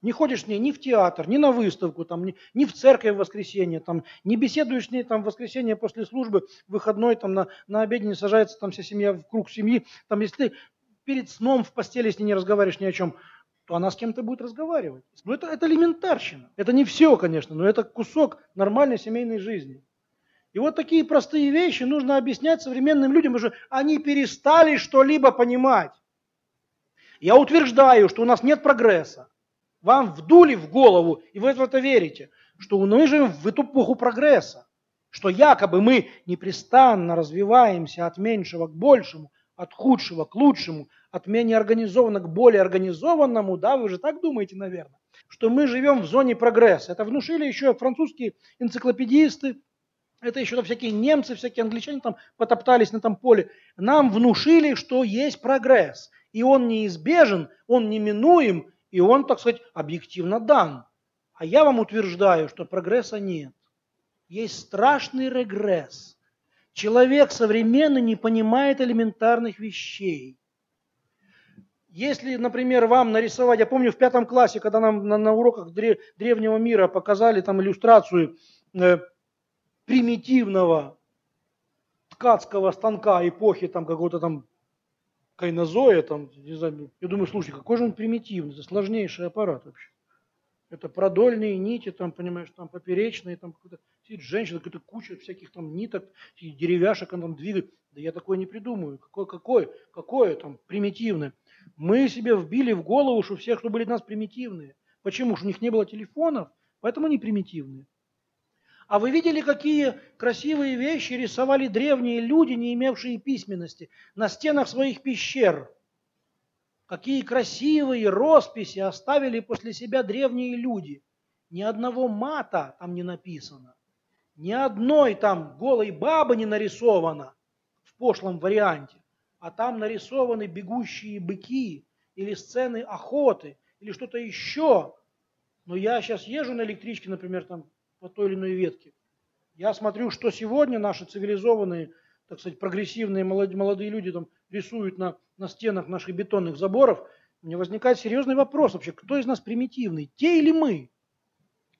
B: Не ходишь ней ни в театр, ни на выставку, там, ни, ни в церковь в воскресенье, там, не беседуешь с ней там, в воскресенье после службы, выходной там, на, на обеде не сажается там, вся семья в круг семьи. Там, если ты перед сном в постели с ней не разговариваешь ни о чем, то она с кем-то будет разговаривать. Ну, это, это элементарщина. Это не все, конечно, но это кусок нормальной семейной жизни. И вот такие простые вещи нужно объяснять современным людям, потому что они перестали что-либо понимать. Я утверждаю, что у нас нет прогресса. Вам вдули в голову, и вы в это верите, что мы живем в эту эпоху прогресса, что якобы мы непрестанно развиваемся от меньшего к большему, от худшего к лучшему, от менее организованного к более организованному, да, вы же так думаете, наверное, что мы живем в зоне прогресса. Это внушили еще французские энциклопедисты, это еще всякие немцы, всякие англичане там потоптались на этом поле. Нам внушили, что есть прогресс и он неизбежен, он неминуем, и он, так сказать, объективно дан. А я вам утверждаю, что прогресса нет. Есть страшный регресс. Человек современный не понимает элементарных вещей. Если, например, вам нарисовать, я помню в пятом классе, когда нам на, на уроках древнего мира показали там иллюстрацию э, примитивного ткацкого станка эпохи там какого-то там кайнозоя, там, не знаю, я думаю, слушай, какой же он примитивный, это сложнейший аппарат вообще. Это продольные нити, там, понимаешь, там поперечные, там какая-то сидит женщина, какая-то куча всяких там ниток, деревяшек, он там двигает. Да я такое не придумаю. Какое, какое, какое там примитивное. Мы себе вбили в голову, что все, кто были у нас примитивные. Почему? Что у них не было телефонов, поэтому они примитивные. А вы видели, какие красивые вещи рисовали древние люди, не имевшие письменности, на стенах своих пещер? Какие красивые росписи оставили после себя древние люди. Ни одного мата там не написано. Ни одной там голой бабы не нарисовано в пошлом варианте. А там нарисованы бегущие быки или сцены охоты или что-то еще. Но я сейчас езжу на электричке, например, там по той или иной ветке. Я смотрю, что сегодня наши цивилизованные, так сказать, прогрессивные молодые люди там рисуют на, на стенах наших бетонных заборов. У меня возникает серьезный вопрос вообще, кто из нас примитивный, те или мы?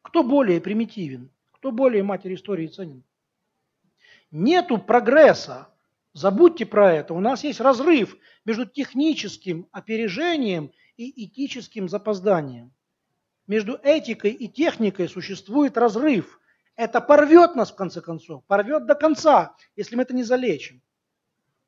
B: Кто более примитивен? Кто более матерь истории ценен? Нету прогресса. Забудьте про это. У нас есть разрыв между техническим опережением и этическим запозданием. Между этикой и техникой существует разрыв. Это порвет нас в конце концов, порвет до конца, если мы это не залечим.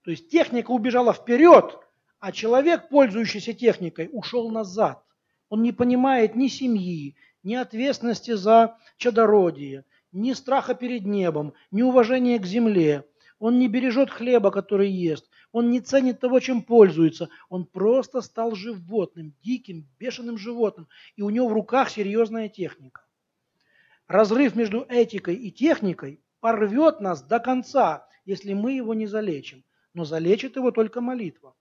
B: То есть техника убежала вперед, а человек, пользующийся техникой, ушел назад. Он не понимает ни семьи, ни ответственности за чадородие, ни страха перед небом, ни уважения к земле. Он не бережет хлеба, который ест. Он не ценит того, чем пользуется. Он просто стал животным, диким, бешеным животным. И у него в руках серьезная техника. Разрыв между этикой и техникой порвет нас до конца, если мы его не залечим. Но залечит его только молитва.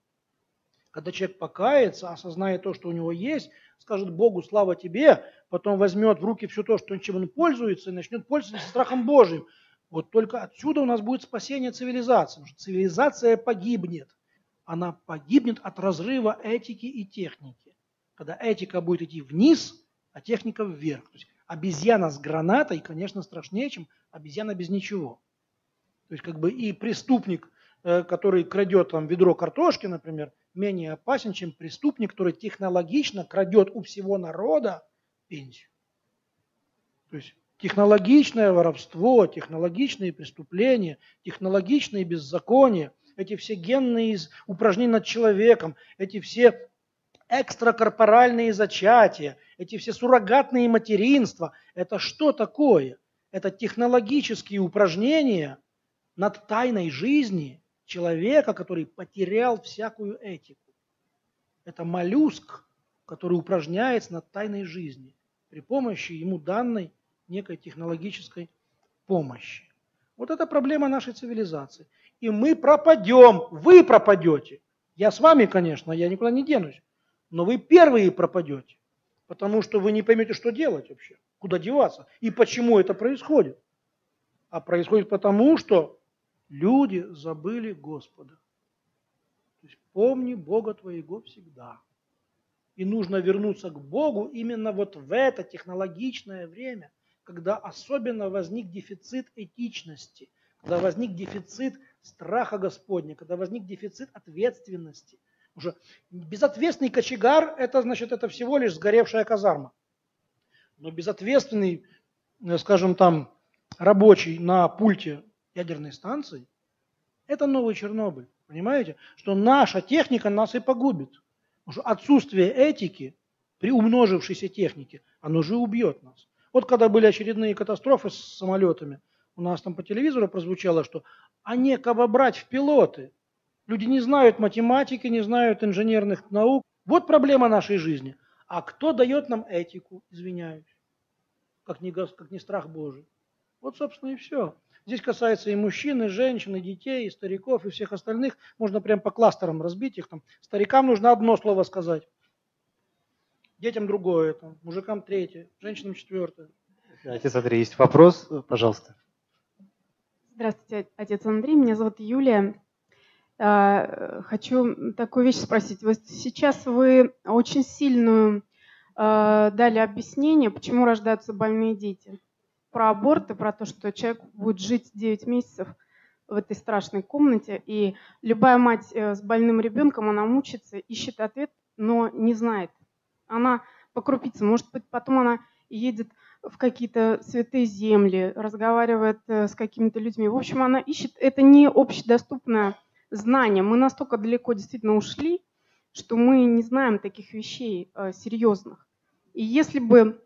B: Когда человек покается, осознает то, что у него есть, скажет Богу «Слава тебе», потом возьмет в руки все то, чем он пользуется, и начнет пользоваться страхом Божьим. Вот только отсюда у нас будет спасение цивилизации. Потому что цивилизация погибнет. Она погибнет от разрыва этики и техники. Когда этика будет идти вниз, а техника вверх. То есть обезьяна с гранатой, конечно, страшнее, чем обезьяна без ничего. То есть как бы и преступник, э, который крадет там ведро картошки, например, менее опасен, чем преступник, который технологично крадет у всего народа пенсию. То есть технологичное воровство, технологичные преступления, технологичные беззакония, эти все генные упражнения над человеком, эти все экстракорпоральные зачатия, эти все суррогатные материнства, это что такое? Это технологические упражнения над тайной жизни человека, который потерял всякую этику. Это моллюск, который упражняется над тайной жизни при помощи ему данной некой технологической помощи. Вот это проблема нашей цивилизации. И мы пропадем, вы пропадете. Я с вами, конечно, я никуда не денусь. Но вы первые пропадете, потому что вы не поймете, что делать вообще, куда деваться и почему это происходит. А происходит потому, что люди забыли Господа. То есть помни Бога твоего всегда. И нужно вернуться к Богу именно вот в это технологичное время, когда особенно возник дефицит этичности, когда возник дефицит страха Господня, когда возник дефицит ответственности, уже безответственный кочегар – это значит, это всего лишь сгоревшая казарма. Но безответственный, э, скажем там, рабочий на пульте ядерной станции – это новый Чернобыль. Понимаете? Что наша техника нас и погубит. Что отсутствие этики при умножившейся технике, оно же убьет нас. Вот когда были очередные катастрофы с самолетами, у нас там по телевизору прозвучало, что а некого брать в пилоты. Люди не знают математики, не знают инженерных наук. Вот проблема нашей жизни. А кто дает нам этику, извиняюсь, как не, как не страх Божий? Вот, собственно, и все. Здесь касается и мужчин, и женщин, и детей, и стариков, и всех остальных. Можно прям по кластерам разбить их. Там. Старикам нужно одно слово сказать. Детям другое, там, мужикам третье, женщинам четвертое.
A: Отец Андрей, есть вопрос? Пожалуйста.
C: Здравствуйте, отец Андрей. Меня зовут Юлия. А, хочу такую вещь спросить. Вот сейчас вы очень сильную а, дали объяснение, почему рождаются больные дети. Про аборты, про то, что человек будет жить 9 месяцев в этой страшной комнате, и любая мать э, с больным ребенком, она мучится, ищет ответ, но не знает. Она по крупицам, может быть, потом она едет в какие-то святые земли, разговаривает э, с какими-то людьми. В общем, она ищет, это не общедоступная знания. Мы настолько далеко действительно ушли, что мы не знаем таких вещей э, серьезных. И если бы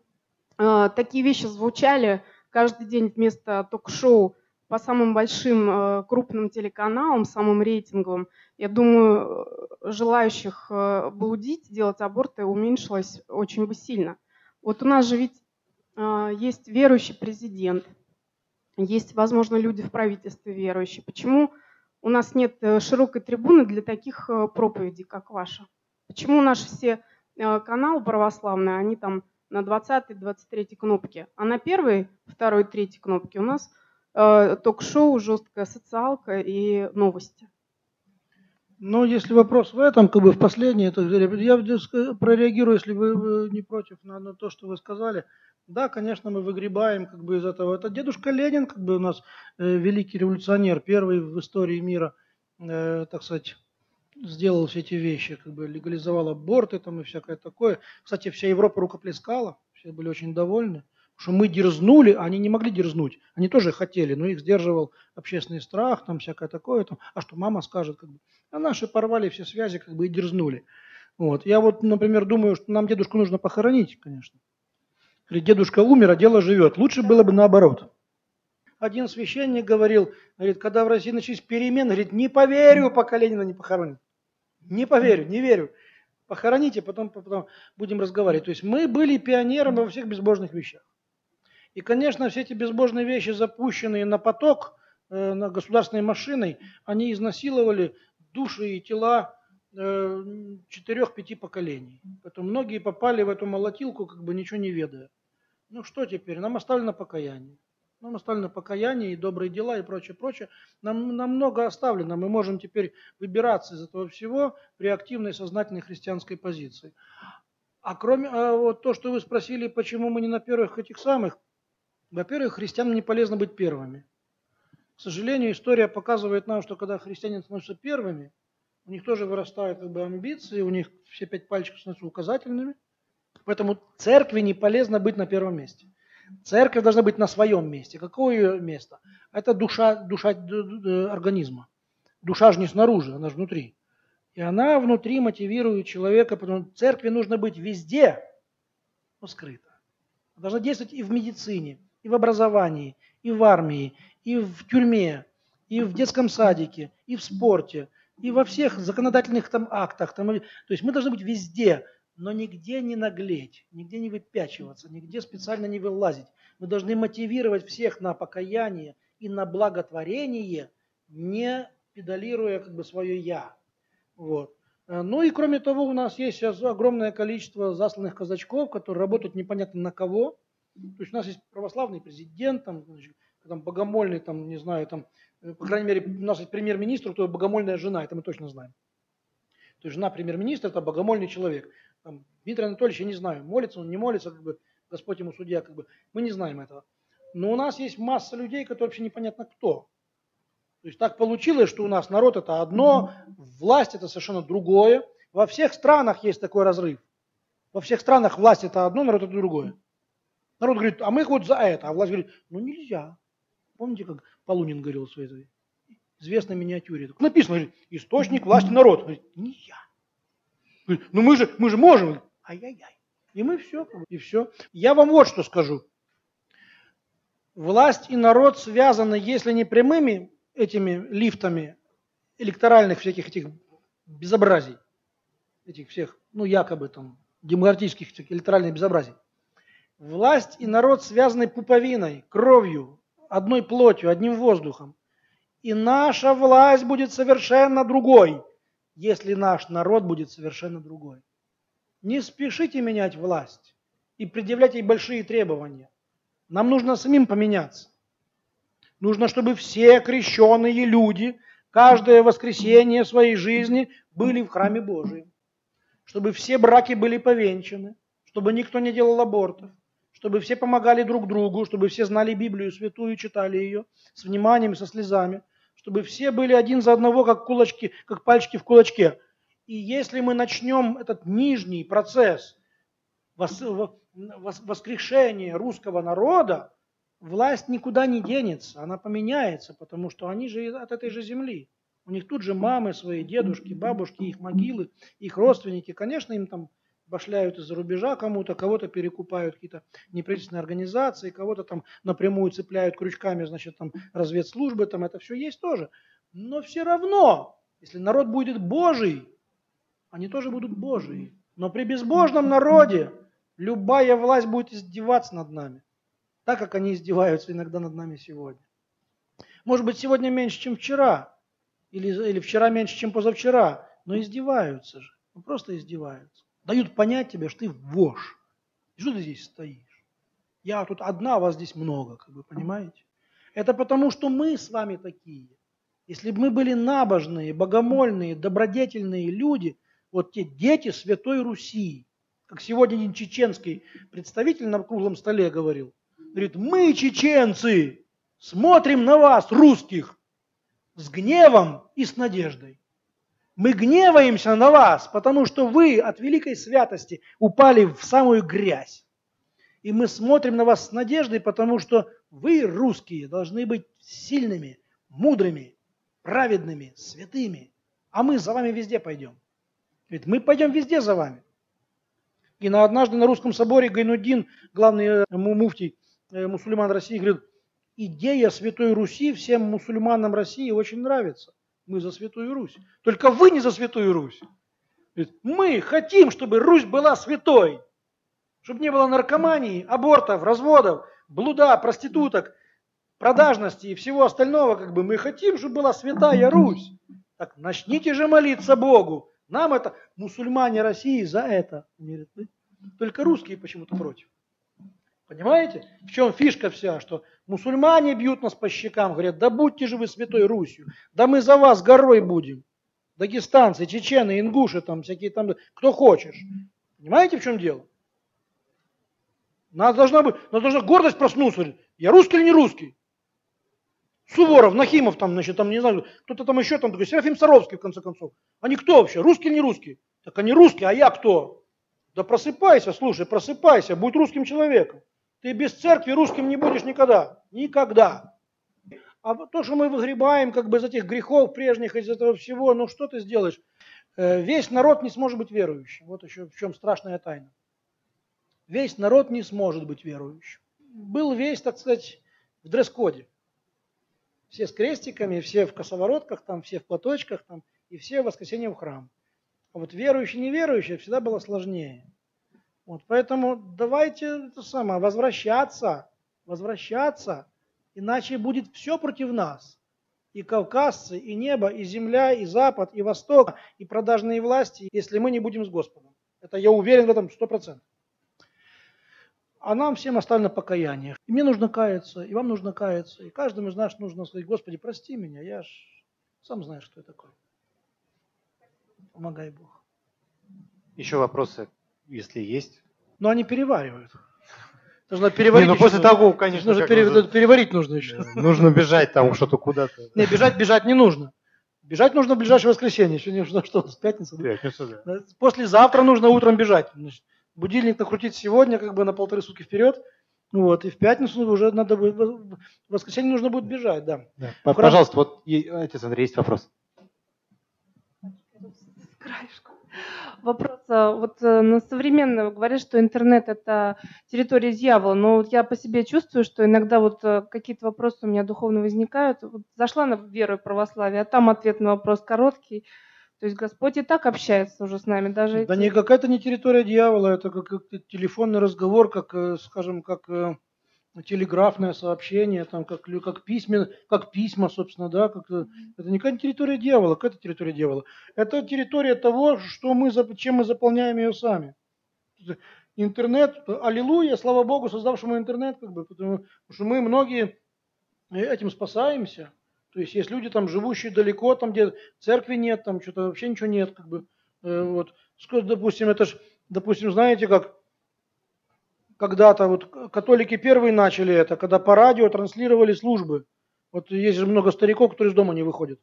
C: э, такие вещи звучали каждый день вместо ток-шоу по самым большим э, крупным телеканалам, самым рейтинговым, я думаю, э, желающих э, блудить, делать аборты уменьшилось очень бы сильно. Вот у нас же ведь есть верующий президент, есть, возможно, люди в правительстве верующие. Почему у нас нет широкой трибуны для таких проповедей, как ваша. Почему наши все каналы православные, они там на 20-23 кнопке, а на первой, второй, третьей кнопке у нас ток-шоу, жесткая социалка и новости.
B: Ну, если вопрос в этом, как бы в последней, это я прореагирую, если вы не против, на, на то, что вы сказали. Да, конечно, мы выгребаем как бы из этого. Это дедушка Ленин, как бы у нас э, великий революционер, первый в истории мира, э, так сказать, сделал все эти вещи, как бы легализовал аборты там и всякое такое. Кстати, вся Европа рукоплескала, все были очень довольны, что мы дерзнули, а они не могли дерзнуть. Они тоже хотели, но их сдерживал общественный страх, там всякое такое. Там, а что мама скажет, как бы. А наши порвали все связи, как бы и дерзнули. Вот. Я вот, например, думаю, что нам дедушку нужно похоронить, конечно. Говорит, дедушка умер, а дело живет. Лучше было бы наоборот. Один священник говорил, говорит, когда в России начались перемены, говорит, не поверю, пока Ленина не похоронят. Не поверю, не верю. Похороните, потом, потом будем разговаривать. То есть мы были пионерами во всех безбожных вещах. И, конечно, все эти безбожные вещи, запущенные на поток, э, на государственной машиной, они изнасиловали души и тела э, четырех-пяти поколений. Поэтому многие попали в эту молотилку, как бы ничего не ведая. Ну что теперь? Нам оставлено покаяние. Нам оставлено покаяние и добрые дела и прочее, прочее. Нам, нам много оставлено. Мы можем теперь выбираться из этого всего при активной сознательной христианской позиции. А кроме а вот то, что вы спросили, почему мы не на первых этих самых, во-первых, христианам не полезно быть первыми. К сожалению, история показывает нам, что когда христиане становятся первыми, у них тоже вырастают как бы амбиции, у них все пять пальчиков становятся указательными. Поэтому церкви не полезно быть на первом месте. Церковь должна быть на своем месте. Какое ее место? Это душа, душа организма. Душа же не снаружи, она же внутри. И она внутри мотивирует человека, потому что церкви нужно быть везде, но скрыто. Она должна действовать и в медицине, и в образовании, и в армии, и в тюрьме, и в детском садике, и в спорте, и во всех законодательных там актах. Там, то есть мы должны быть везде, но нигде не наглеть, нигде не выпячиваться, нигде специально не вылазить. Мы должны мотивировать всех на покаяние и на благотворение, не педалируя как бы свое «я». Вот. Э, ну и кроме того, у нас есть сейчас огромное количество засланных казачков, которые работают непонятно на кого. То есть у нас есть православный президент, там, значит, там богомольный, там, не знаю, там, э, по крайней мере, у нас есть премьер-министр, то богомольная жена, это мы точно знаем. То есть жена премьер-министра – это богомольный человек. Там, Дмитрий Анатольевич, я не знаю, молится он, не молится, как бы, Господь ему судья, как бы, мы не знаем этого. Но у нас есть масса людей, которые вообще непонятно кто. То есть так получилось, что у нас народ это одно, власть это совершенно другое. Во всех странах есть такой разрыв. Во всех странах власть это одно, народ это другое. Народ говорит, а мы вот за это. А власть говорит, ну нельзя. Помните, как Полунин говорил в своей известной миниатюре? Так написано, говорит, источник власти народ. Говорит, не я. Ну мы же, мы же можем. Ай-яй-яй. И мы все, и все. Я вам вот что скажу. Власть и народ связаны, если не прямыми этими лифтами электоральных всяких этих безобразий, этих всех, ну, якобы там, демократических электоральных безобразий. Власть и народ связаны пуповиной, кровью, одной плотью, одним воздухом. И наша власть будет совершенно другой, если наш народ будет совершенно другой. Не спешите менять власть и предъявлять ей большие требования. Нам нужно самим поменяться. Нужно, чтобы все крещенные люди каждое воскресенье своей жизни были в храме Божьем. Чтобы все браки были повенчаны, чтобы никто не делал абортов, чтобы все помогали друг другу, чтобы все знали Библию святую, читали ее с вниманием, со слезами, чтобы все были один за одного, как кулачки, как пальчики в кулачке. И если мы начнем этот нижний процесс воскрешения русского народа, власть никуда не денется, она поменяется, потому что они же от этой же земли. У них тут же мамы свои, дедушки, бабушки, их могилы, их родственники. Конечно, им там башляют из-за рубежа кому-то, кого-то перекупают какие-то неправительственные организации, кого-то там напрямую цепляют крючками, значит, там разведслужбы, там это все есть тоже. Но все равно, если народ будет Божий, они тоже будут Божии. Но при безбожном народе любая власть будет издеваться над нами так как они издеваются иногда над нами сегодня. Может быть, сегодня меньше, чем вчера, или, или вчера меньше, чем позавчера, но издеваются же, просто издеваются. Дают понять тебе, что ты вошь. Что ты здесь стоишь? Я тут одна, вас здесь много, как вы понимаете? Это потому, что мы с вами такие. Если бы мы были набожные, богомольные, добродетельные люди, вот те дети Святой Руси, как сегодня один чеченский представитель на круглом столе говорил, Говорит, мы, чеченцы, смотрим на вас, русских, с гневом и с надеждой. Мы гневаемся на вас, потому что вы от великой святости упали в самую грязь. И мы смотрим на вас с надеждой, потому что вы, русские, должны быть сильными, мудрыми, праведными, святыми. А мы за вами везде пойдем. Ведь мы пойдем везде за вами. И на однажды на русском соборе Гайнудин, главный э, муфтий, Э, мусульман России говорит, идея Святой Руси всем мусульманам России очень нравится. Мы за Святую Русь. Только вы не за Святую Русь. Мы хотим, чтобы Русь была святой. Чтобы не было наркомании, абортов, разводов, блуда, проституток, продажности и всего остального. Как бы мы хотим, чтобы была святая Русь. Так начните же молиться Богу. Нам это, мусульмане России, за это. Только русские почему-то против. Понимаете? В чем фишка вся, что мусульмане бьют нас по щекам, говорят, да будьте же вы святой Русью, да мы за вас горой будем. Дагестанцы, чечены, ингуши, там всякие там, кто хочешь. Понимаете, в чем дело? Нас должна быть, нас должна гордость проснуться. Я русский или не русский? Суворов, Нахимов, там, значит, там, не знаю, кто-то там еще там такой, Серафим Саровский, в конце концов. Они кто вообще, русский или не русский? Так они русские, а я кто? Да просыпайся, слушай, просыпайся, будь русским человеком. Ты без церкви русским не будешь никогда. Никогда. А то, что мы выгребаем как бы из этих грехов прежних, из этого всего, ну что ты сделаешь? Э, весь народ не сможет быть верующим. Вот еще в чем страшная тайна. Весь народ не сможет быть верующим. Был весь, так сказать, в дресс-коде. Все с крестиками, все в косоворотках, там, все в платочках, там, и все в воскресенье в храм. А вот верующий, неверующий всегда было сложнее. Вот, поэтому давайте это самое, возвращаться, возвращаться, иначе будет все против нас. И кавказцы, и небо, и земля, и запад, и восток, и продажные власти, если мы не будем с Господом. Это я уверен в этом сто процентов. А нам всем оставлено покаяние. И мне нужно каяться, и вам нужно каяться. И каждому из нас нужно сказать, Господи, прости меня, я ж сам знаю, что я такое. Помогай Бог.
A: Еще вопросы если есть.
B: Но они переваривают. Нужно переварить.
A: Не, ну после того, конечно.
B: Нужно пере... нужно... переварить нужно еще.
A: Нужно бежать там что-то куда-то.
B: Не, бежать, бежать не нужно. Бежать нужно в ближайшее воскресенье. Сегодня что, что с пятницы? Пятница, да. Послезавтра нужно утром бежать. Значит, будильник накрутить сегодня, как бы на полторы сутки вперед. Вот, и в пятницу уже надо будет, в воскресенье нужно будет бежать, да. да.
A: Пожалуйста, вот, отец Андрей, есть вопрос.
D: Краешку вопрос. А, вот э, на современное говорят, что интернет это территория дьявола, но вот я по себе чувствую, что иногда вот э, какие-то вопросы у меня духовно возникают. Вот зашла на веру и православие, а там ответ на вопрос короткий. То есть Господь и так общается уже с нами, даже.
B: Да эти... не какая-то не территория дьявола, это как, как телефонный разговор, как, э, скажем, как телеграфное сообщение, там, как, как, письма, как письма, собственно, да, как, это не какая территория дьявола, какая территория дьявола. Это территория того, что мы, чем мы заполняем ее сами. Интернет, аллилуйя, слава Богу, создавшему интернет, как бы, потому что мы многие этим спасаемся. То есть есть люди там, живущие далеко, там, где церкви нет, там что-то вообще ничего нет, как бы, э, вот, допустим, это ж, допустим, знаете, как когда-то вот католики первые начали это, когда по радио транслировали службы. Вот есть же много стариков, которые из дома не выходят.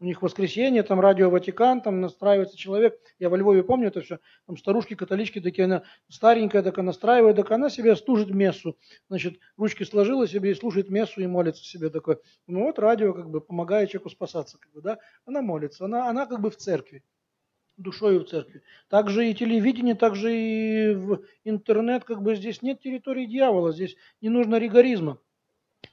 B: У них воскресенье, там радио Ватикан, там настраивается человек. Я во Львове помню это все. Там старушки, католички такие, она старенькая, такая настраивает, так она себе служит мессу. Значит, ручки сложила себе и слушает мессу и молится себе такой. Ну вот радио как бы помогает человеку спасаться, как бы, да. Она молится, она, она как бы в церкви душой в церкви. Также и телевидение, также и в интернет, как бы здесь нет территории дьявола, здесь не нужно ригоризма.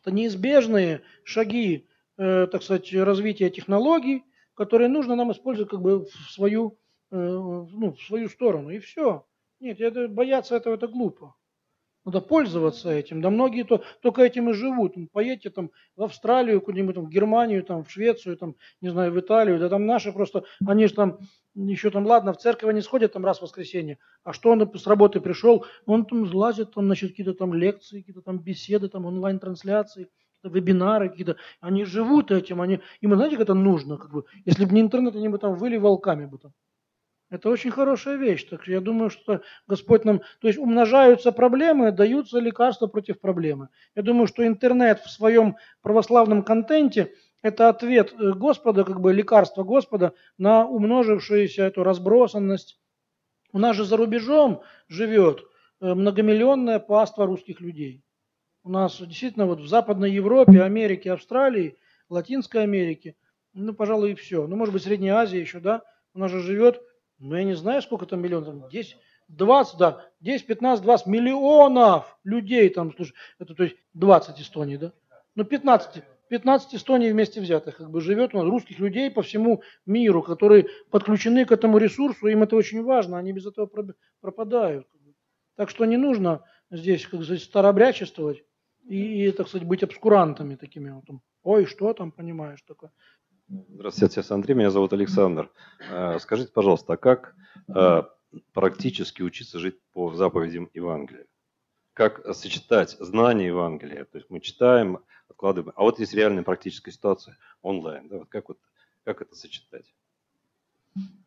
B: Это неизбежные шаги, э, так сказать, развития технологий, которые нужно нам использовать как бы в свою, э, ну, в свою сторону. И все. Нет, это, бояться этого это глупо. Надо пользоваться этим. Да многие то, только этим и живут. Поедьте там в Австралию, куда-нибудь там, в Германию, там, в Швецию, там, не знаю, в Италию. Да там наши просто, они же там еще там, ладно, в церковь они сходят там раз в воскресенье, а что он с работы пришел, он там лазит, там, значит, какие-то там лекции, какие-то там беседы, там онлайн-трансляции, вебинары какие-то, они живут этим, они, им, знаете, как это нужно, как бы, если бы не интернет, они бы там выли волками бы там. Это очень хорошая вещь. Так я думаю, что Господь нам... То есть умножаются проблемы, даются лекарства против проблемы. Я думаю, что интернет в своем православном контенте – это ответ э, Господа, как бы лекарство Господа на умножившуюся эту разбросанность. У нас же за рубежом живет э, многомиллионная паства русских людей. У нас действительно вот в Западной Европе, Америке, Австралии, Латинской Америке, ну, пожалуй, и все. Ну, может быть, Средней Азии еще, да, у нас же живет ну, я не знаю, сколько там миллионов, 10, 20, да, 10, 15, 20 миллионов людей там, слушай, это то есть 20 Эстонии, да? Ну, 15, 15 Эстонии вместе взятых, как бы живет у нас русских людей по всему миру, которые подключены к этому ресурсу, им это очень важно, они без этого пропадают. Так что не нужно здесь, как сказать, старобрячествовать и, и, так сказать, быть обскурантами такими. Вот, там, Ой, что там, понимаешь, такое.
E: Здравствуйте, Андрей, меня зовут Александр. Э, скажите, пожалуйста, а как э, практически учиться жить по заповедям Евангелия? Как сочетать знания Евангелия? То есть мы читаем, откладываем, а вот есть реальная практическая ситуация онлайн. Да? Вот как, вот, как это сочетать?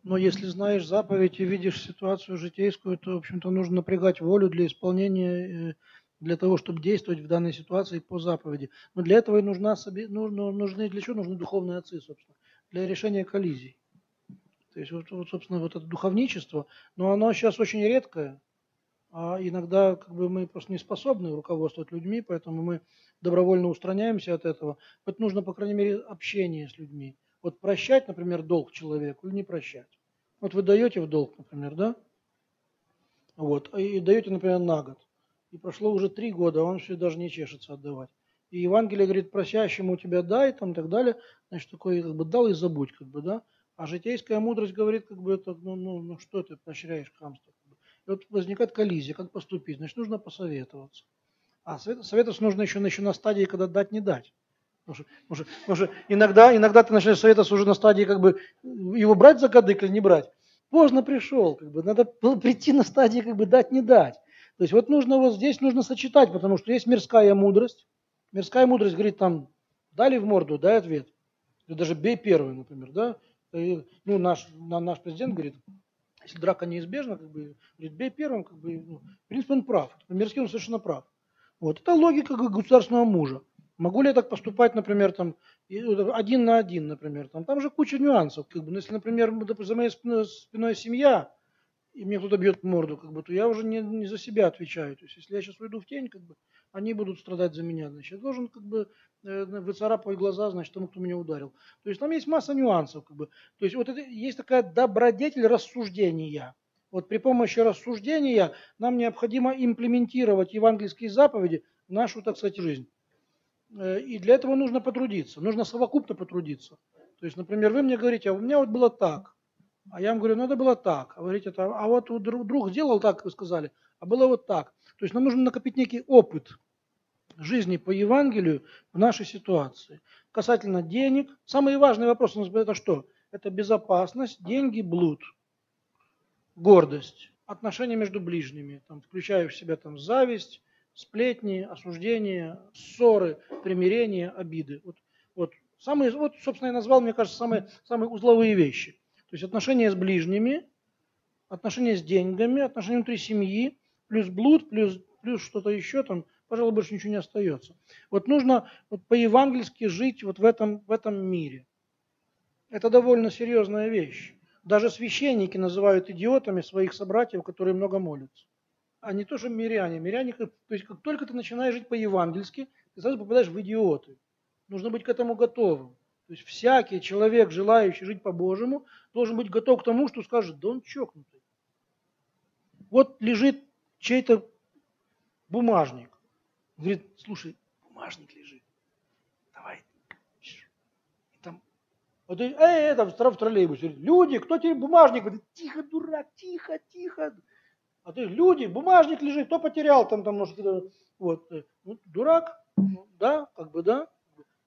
B: Но если знаешь заповедь и видишь ситуацию житейскую, то, в общем-то, нужно напрягать волю для исполнения э, для того, чтобы действовать в данной ситуации по заповеди. Но для этого и нужна, нужно, нужны, для чего нужны духовные отцы, собственно? Для решения коллизий. То есть, вот, вот, собственно, вот это духовничество, но оно сейчас очень редкое, а иногда как бы мы просто не способны руководствовать людьми, поэтому мы добровольно устраняемся от этого. Вот нужно, по крайней мере, общение с людьми. Вот прощать, например, долг человеку или не прощать. Вот вы даете в долг, например, да? Вот, и даете, например, на год. И прошло уже три года, а он все даже не чешется отдавать. И Евангелие говорит, просящему тебя дай, там, и так далее. Значит, такой, как бы, дал и забудь, как бы, да. А житейская мудрость говорит, как бы, это, ну, ну, ну что ты поощряешь хамство. Как бы. И вот возникает коллизия, как поступить. Значит, нужно посоветоваться. А советоваться нужно еще, еще на стадии, когда дать, не дать. Потому что, потому что, потому что иногда, иногда ты начинаешь советоваться уже на стадии, как бы, его брать за кадык или не брать. Поздно пришел, как бы, надо прийти на стадии, как бы, дать, не дать. То есть вот нужно вот здесь нужно сочетать, потому что есть мирская мудрость. Мирская мудрость говорит там, дали в морду, дай ответ. Или даже бей первый, например, да. И, ну, наш, наш президент говорит, если драка неизбежна, как бы, говорит, бей первым, как бы, ну, в принципе, он прав. Мирский он совершенно прав. Вот. Это логика государственного мужа. Могу ли я так поступать, например, там, один на один, например, там, там же куча нюансов. Как бы. Ну, если, например, за моей спиной семья, и мне кто-то бьет морду, как бы, то я уже не, не за себя отвечаю. То есть, если я сейчас уйду в тень, как бы, они будут страдать за меня. Значит, я должен как бы э, выцарапывать глаза, значит, тому, кто меня ударил. То есть там есть масса нюансов. Как бы. То есть вот это есть такая добродетель рассуждения. Вот при помощи рассуждения нам необходимо имплементировать евангельские заповеди в нашу, так сказать, жизнь. Э, и для этого нужно потрудиться, нужно совокупно потрудиться. То есть, например, вы мне говорите, а у меня вот было так. А я вам говорю, ну это было так. А вы говорите, это, а вот друг, сделал так, вы сказали, а было вот так. То есть нам нужно накопить некий опыт жизни по Евангелию в нашей ситуации. Касательно денег. Самый важный вопрос у нас это что? Это безопасность, деньги, блуд, гордость, отношения между ближними, там, включая в себя там, зависть, сплетни, осуждение, ссоры, примирение, обиды. Вот, вот, самые, вот, собственно, я назвал, мне кажется, самые, самые узловые вещи. То есть отношения с ближними, отношения с деньгами, отношения внутри семьи, плюс блуд, плюс, плюс что-то еще там, пожалуй, больше ничего не остается. Вот нужно вот по-евангельски жить вот в этом, в этом мире. Это довольно серьезная вещь. Даже священники называют идиотами своих собратьев, которые много молятся. А не то, что миряне. Миряне, то есть как только ты начинаешь жить по-евангельски, ты сразу попадаешь в идиоты. Нужно быть к этому готовым. То есть всякий человек, желающий жить по-божьему, должен быть готов к тому, что скажет, да он чокнутый. Вот лежит чей-то бумажник. Говорит, слушай, бумажник лежит. Давай. И там, вот, эй, это в троллейбусе. Люди, кто тебе бумажник? Говорит, тихо, дурак, тихо, тихо. А ты, люди, бумажник лежит, кто потерял там, там, может, вот. Э, ну, дурак, ну, да, как бы, да.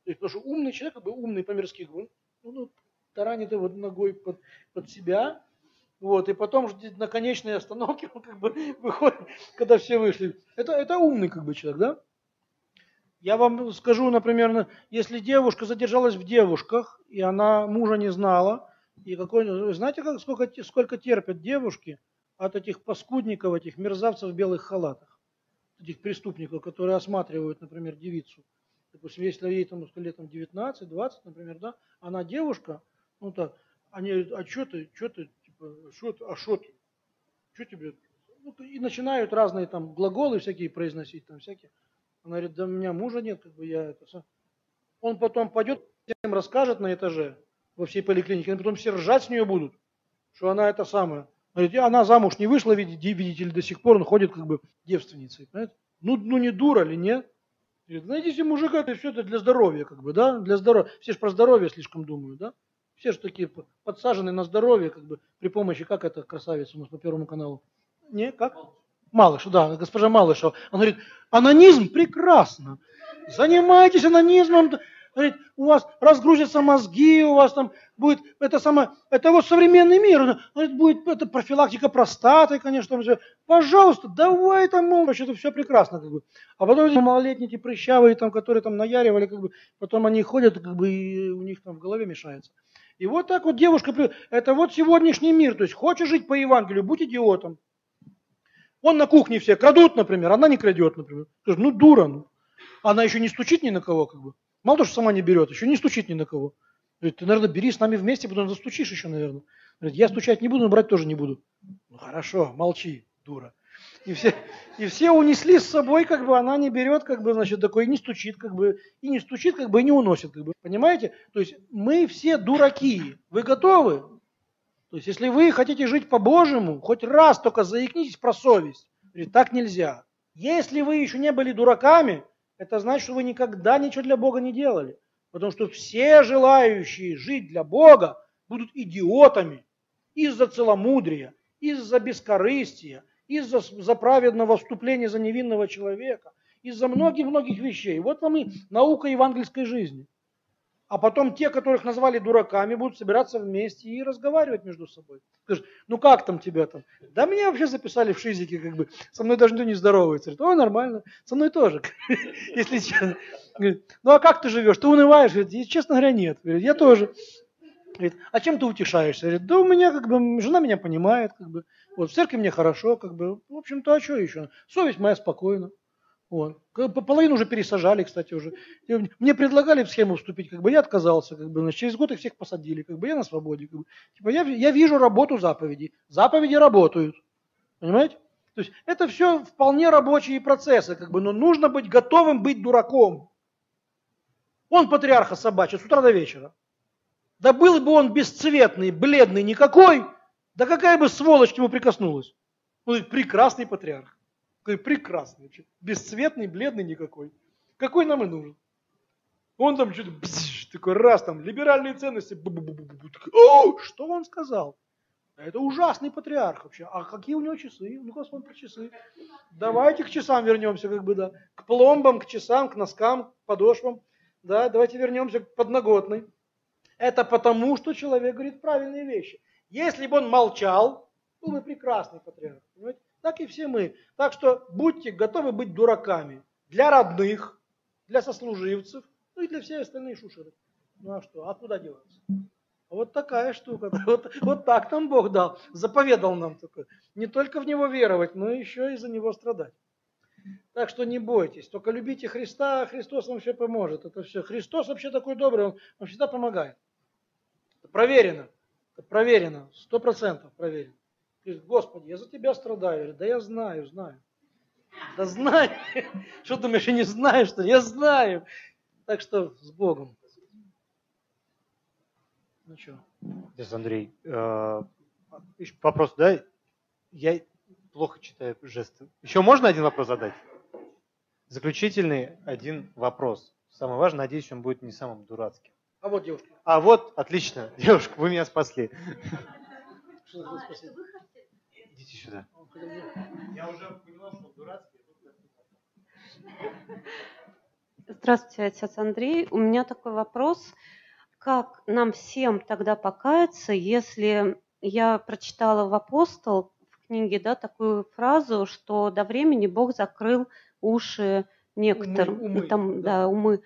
B: То есть, потому что умный человек, как бы умный по-мирски, ну, ну, таранит его ногой под, под себя, вот, и потом на конечной остановке он как бы выходит, когда все вышли. Это, это умный как бы человек, да? Я вам скажу, например, если девушка задержалась в девушках, и она мужа не знала, и какой, знаете, как, сколько, сколько терпят девушки от этих паскудников, этих мерзавцев в белых халатах, этих преступников, которые осматривают, например, девицу допустим, если ей там, лет там 19, 20, например, да, она девушка, ну так, они говорят, а что ты, что ты, типа, что ты, а что ты, что тебе, ну, и начинают разные там глаголы всякие произносить, там всякие. Она говорит, да у меня мужа нет, как бы я это... Он потом пойдет, всем расскажет на этаже во всей поликлинике, они потом все ржать с нее будут, что она это самое. Говорит, она замуж не вышла, видите, видите ли, до сих пор, он ходит как бы девственницей, понимаете? Ну, ну не дура ли, нет? Говорит, найдите мужика, это все это для здоровья, как бы, да, для здоровья. Все же про здоровье слишком думают, да? Все же такие подсажены на здоровье, как бы, при помощи, как это красавица у нас по Первому каналу? Не, как? Малыш, да, госпожа Малышева. Он говорит, анонизм прекрасно. Занимайтесь анонизмом. Говорит, у вас разгрузятся мозги, у вас там будет это самое, это вот современный мир, говорит, будет это профилактика простаты, конечно, там, пожалуйста, давай там, мол, вообще это все прекрасно, как бы. А потом эти малолетние, эти прыщавые, там, которые там наяривали, как бы, потом они ходят, как бы, и у них там в голове мешается. И вот так вот девушка, это вот сегодняшний мир, то есть хочешь жить по Евангелию, будь идиотом. Он на кухне все крадут, например, она не крадет, например. Скажешь, ну дура, ну. Она еще не стучит ни на кого, как бы. Мало того, что сама не берет, еще не стучит ни на кого. Говорит, ты, наверное, бери с нами вместе, потом застучишь еще, наверное. Говорит, я стучать не буду, но брать тоже не буду. Ну хорошо, молчи, дура. И все, и все унесли с собой, как бы она не берет, как бы, значит, такой, и не стучит, как бы, и не стучит, как бы, и не уносит, как бы. Понимаете? То есть мы все дураки. Вы готовы? То есть если вы хотите жить по-божьему, хоть раз только заикнитесь про совесть. Говорит, так нельзя. Если вы еще не были дураками, это значит, что вы никогда ничего для Бога не делали. Потому что все желающие жить для Бога будут идиотами из-за целомудрия, из-за бескорыстия, из-за за праведного вступления за невинного человека, из-за многих-многих вещей. Вот вам и наука евангельской жизни. А потом те, которых назвали дураками, будут собираться вместе и разговаривать между собой. Скажут, ну как там тебя там? Да меня вообще записали в шизике, как бы, со мной даже никто не здоровается. Говорит, о, нормально, со мной тоже, если честно. Ну а как ты живешь? Ты унываешь? Говорит, честно говоря, нет. Говорит, я тоже. Говорит, а чем ты утешаешься? Говорит, да у меня как бы, жена меня понимает, как бы, вот в церкви мне хорошо, как бы, в общем-то, а что еще? Совесть моя спокойна. Вот. Половину уже пересажали, кстати, уже. Мне предлагали в схему вступить, как бы я отказался, как бы, значит, через год их всех посадили, как бы я на свободе. Как бы. Типа я, я вижу работу заповедей. Заповеди работают. Понимаете? То есть это все вполне рабочие процессы, как бы, но нужно быть готовым быть дураком. Он патриарха собачий с утра до вечера. Да был бы он бесцветный, бледный, никакой, да какая бы сволочь к нему прикоснулась. Он прекрасный патриарх. Такой прекрасный, бесцветный, бледный никакой. Какой нам и нужен? Он там что-то такой раз там, либеральные ценности. Бу -бу -бу О, что он сказал? Это ужасный патриарх вообще. А какие у него часы? Ну-ка, смотрим часы. Давайте к часам вернемся, как бы, да. К пломбам, к часам, к носкам, к подошвам. Да, давайте вернемся к подноготной. Это потому, что человек говорит правильные вещи. Если бы он молчал, был бы прекрасный патриарх. Понимаете? Так и все мы. Так что будьте готовы быть дураками для родных, для сослуживцев, ну и для всей остальной шушеры. Ну а что, а куда деваться? Вот такая штука. Вот, вот так нам Бог дал, заповедал нам такое. Не только в Него веровать, но еще и за Него страдать. Так что не бойтесь, только любите Христа, а Христос вам все поможет. Это все. Христос вообще такой добрый, Он, он всегда помогает. Это проверено. Это проверено, сто процентов проверено. Говорит, Господи, я за тебя страдаю. Говорит, да я знаю, знаю. Да знаю. Что думаешь, я не знаю, что Я знаю. Так что с Богом.
A: Ну что? Здесь Андрей, э, вопрос, да? Я плохо читаю жесты. Еще можно один вопрос задать? Заключительный один вопрос. Самое важное, надеюсь, он будет не самым дурацким.
B: А вот девушка.
A: А вот, отлично, девушка, вы меня спасли. Что спасибо? Идите сюда. Я уже поняла, что дурацкий.
F: Здравствуйте, отец Андрей. У меня такой вопрос. Как нам всем тогда покаяться, если я прочитала в апостол в книге да, такую фразу, что до времени Бог закрыл уши некоторым, умы, умы, там, да. Да, умы.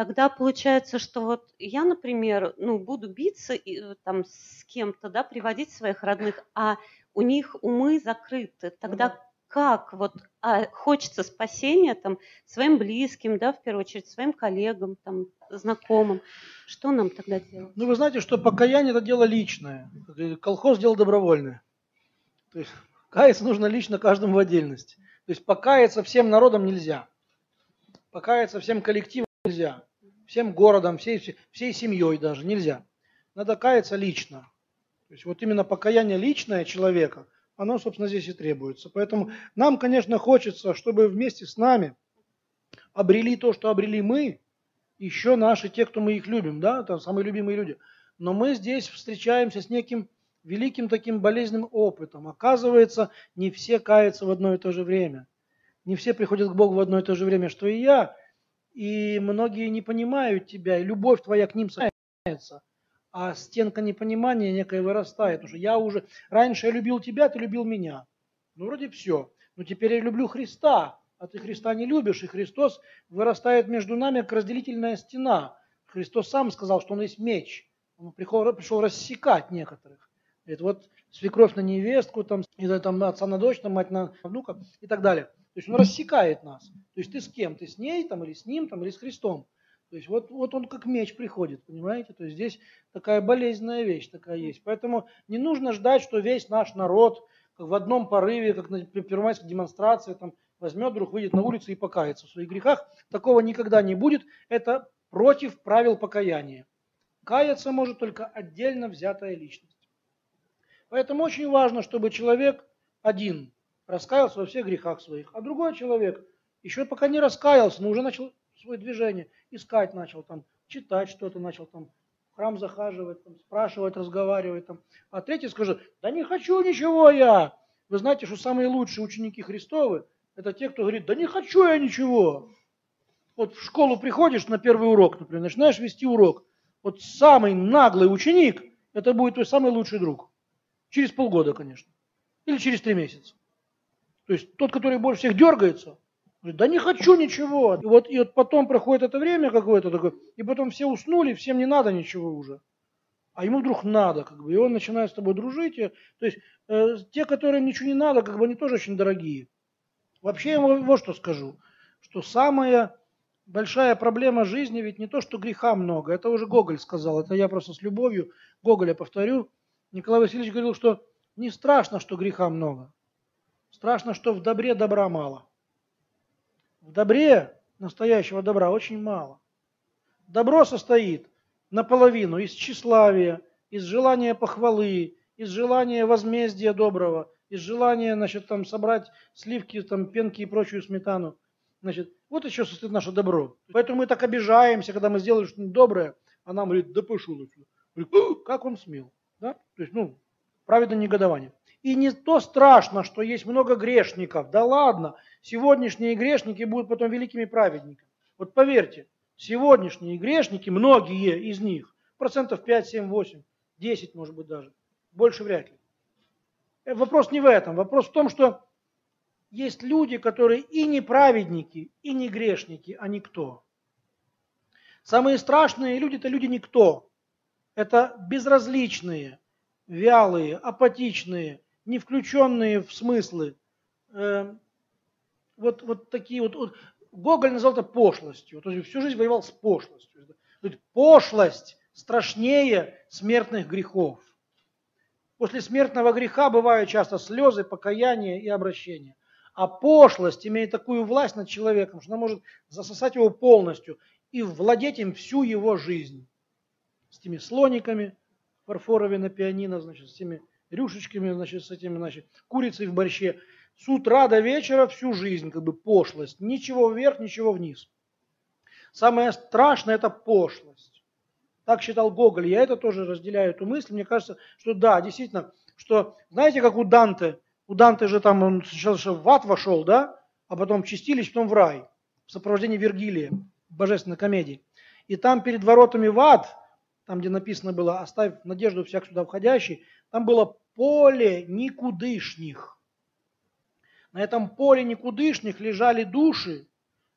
F: Тогда получается, что вот я, например, ну, буду биться и, там, с кем-то, да, приводить своих родных, а у них умы закрыты. Тогда mm как вот а, хочется спасения там своим близким, да, в первую очередь своим коллегам, там, знакомым. Что нам тогда делать?
B: Ну, вы знаете, что покаяние это дело личное. Колхоз дело добровольное. То есть каяться нужно лично каждому в отдельности. То есть покаяться всем народом нельзя. Покаяться всем коллективом нельзя. Всем городом, всей, всей семьей даже нельзя. Надо каяться лично. То есть вот именно покаяние личное человека, оно, собственно, здесь и требуется. Поэтому нам, конечно, хочется, чтобы вместе с нами обрели то, что обрели мы, еще наши, те, кто мы их любим, да, это самые любимые люди. Но мы здесь встречаемся с неким великим таким болезненным опытом. Оказывается, не все каются в одно и то же время. Не все приходят к Богу в одно и то же время, что и я. И многие не понимают тебя, и любовь твоя к ним сохраняется, а стенка непонимания некая вырастает. Потому что я уже, раньше я любил тебя, ты любил меня. Ну, вроде все. Но теперь я люблю Христа, а ты Христа не любишь, и Христос вырастает между нами, как разделительная стена. Христос сам сказал, что он есть меч. Он пришел, пришел рассекать некоторых. Это вот свекровь на невестку, там, там отца на дочь, там, мать на внука и так далее. То есть он рассекает нас. То есть ты с кем? Ты с ней, там, или с ним, там, или с Христом. То есть вот, вот он как меч приходит, понимаете? То есть здесь такая болезненная вещь такая есть. Поэтому не нужно ждать, что весь наш народ как в одном порыве, как на первомайской демонстрации, там, возьмет, вдруг выйдет на улицу и покается в своих грехах. Такого никогда не будет. Это против правил покаяния. Каяться может только отдельно взятая личность. Поэтому очень важно, чтобы человек один раскаялся во всех грехах своих, а другой человек еще пока не раскаялся, но уже начал свое движение, искать начал, там, читать что-то начал, там, в храм захаживать, там, спрашивать, разговаривать. Там. А третий скажет, да не хочу ничего я. Вы знаете, что самые лучшие ученики Христовы, это те, кто говорит, да не хочу я ничего. Вот в школу приходишь на первый урок, например, начинаешь вести урок. Вот самый наглый ученик, это будет твой самый лучший друг. Через полгода, конечно. Или через три месяца. То есть тот, который больше всех дергается, говорит, да не хочу ничего. И вот, и вот потом проходит это время какое-то такое, и потом все уснули, всем не надо ничего уже. А ему вдруг надо, как бы, и он начинает с тобой дружить. И, то есть э, те, которым ничего не надо, как бы они тоже очень дорогие. Вообще я вот что скажу, что самая большая проблема жизни ведь не то, что греха много, это уже Гоголь сказал, это я просто с любовью Гоголя повторю. Николай Васильевич говорил, что не страшно, что греха много, страшно, что в добре добра мало. В добре настоящего добра очень мало. Добро состоит наполовину из тщеславия, из желания похвалы, из желания возмездия доброго, из желания, значит, там собрать сливки, там, пенки и прочую сметану. Значит, вот еще состоит наше добро. Поэтому мы так обижаемся, когда мы сделали что-нибудь доброе, а нам говорит, да пошел Говорит, как он смел? Да? То есть, ну, праведное негодование. И не то страшно, что есть много грешников. Да ладно, сегодняшние грешники будут потом великими праведниками. Вот поверьте, сегодняшние грешники, многие из них, процентов 5, 7, 8, 10 может быть даже, больше вряд ли. Э, вопрос не в этом. Вопрос в том, что есть люди, которые и не праведники, и не грешники, а никто. Самые страшные люди – это люди никто. Это безразличные, вялые, апатичные, не включенные в смыслы. Э, вот, вот такие вот, вот. Гоголь назвал это пошлостью. То есть всю жизнь воевал с пошлостью. Пошлость страшнее смертных грехов. После смертного греха бывают часто слезы, покаяние и обращение. А пошлость имеет такую власть над человеком, что она может засосать его полностью и владеть им всю его жизнь. С теми слониками фарфоровыми на пианино, значит, с теми рюшечками, значит, с этими, значит, курицей в борще. С утра до вечера всю жизнь, как бы пошлость. Ничего вверх, ничего вниз. Самое страшное – это пошлость. Так считал Гоголь. Я это тоже разделяю, эту мысль. Мне кажется, что да, действительно, что, знаете, как у Данте, у Данте же там он сначала в ад вошел, да, а потом в чистилище, потом в рай, в сопровождении Вергилия, божественной комедии. И там перед воротами в ад, там, где написано было «оставь надежду всяк сюда входящий», там было поле никудышних. На этом поле никудышних лежали души,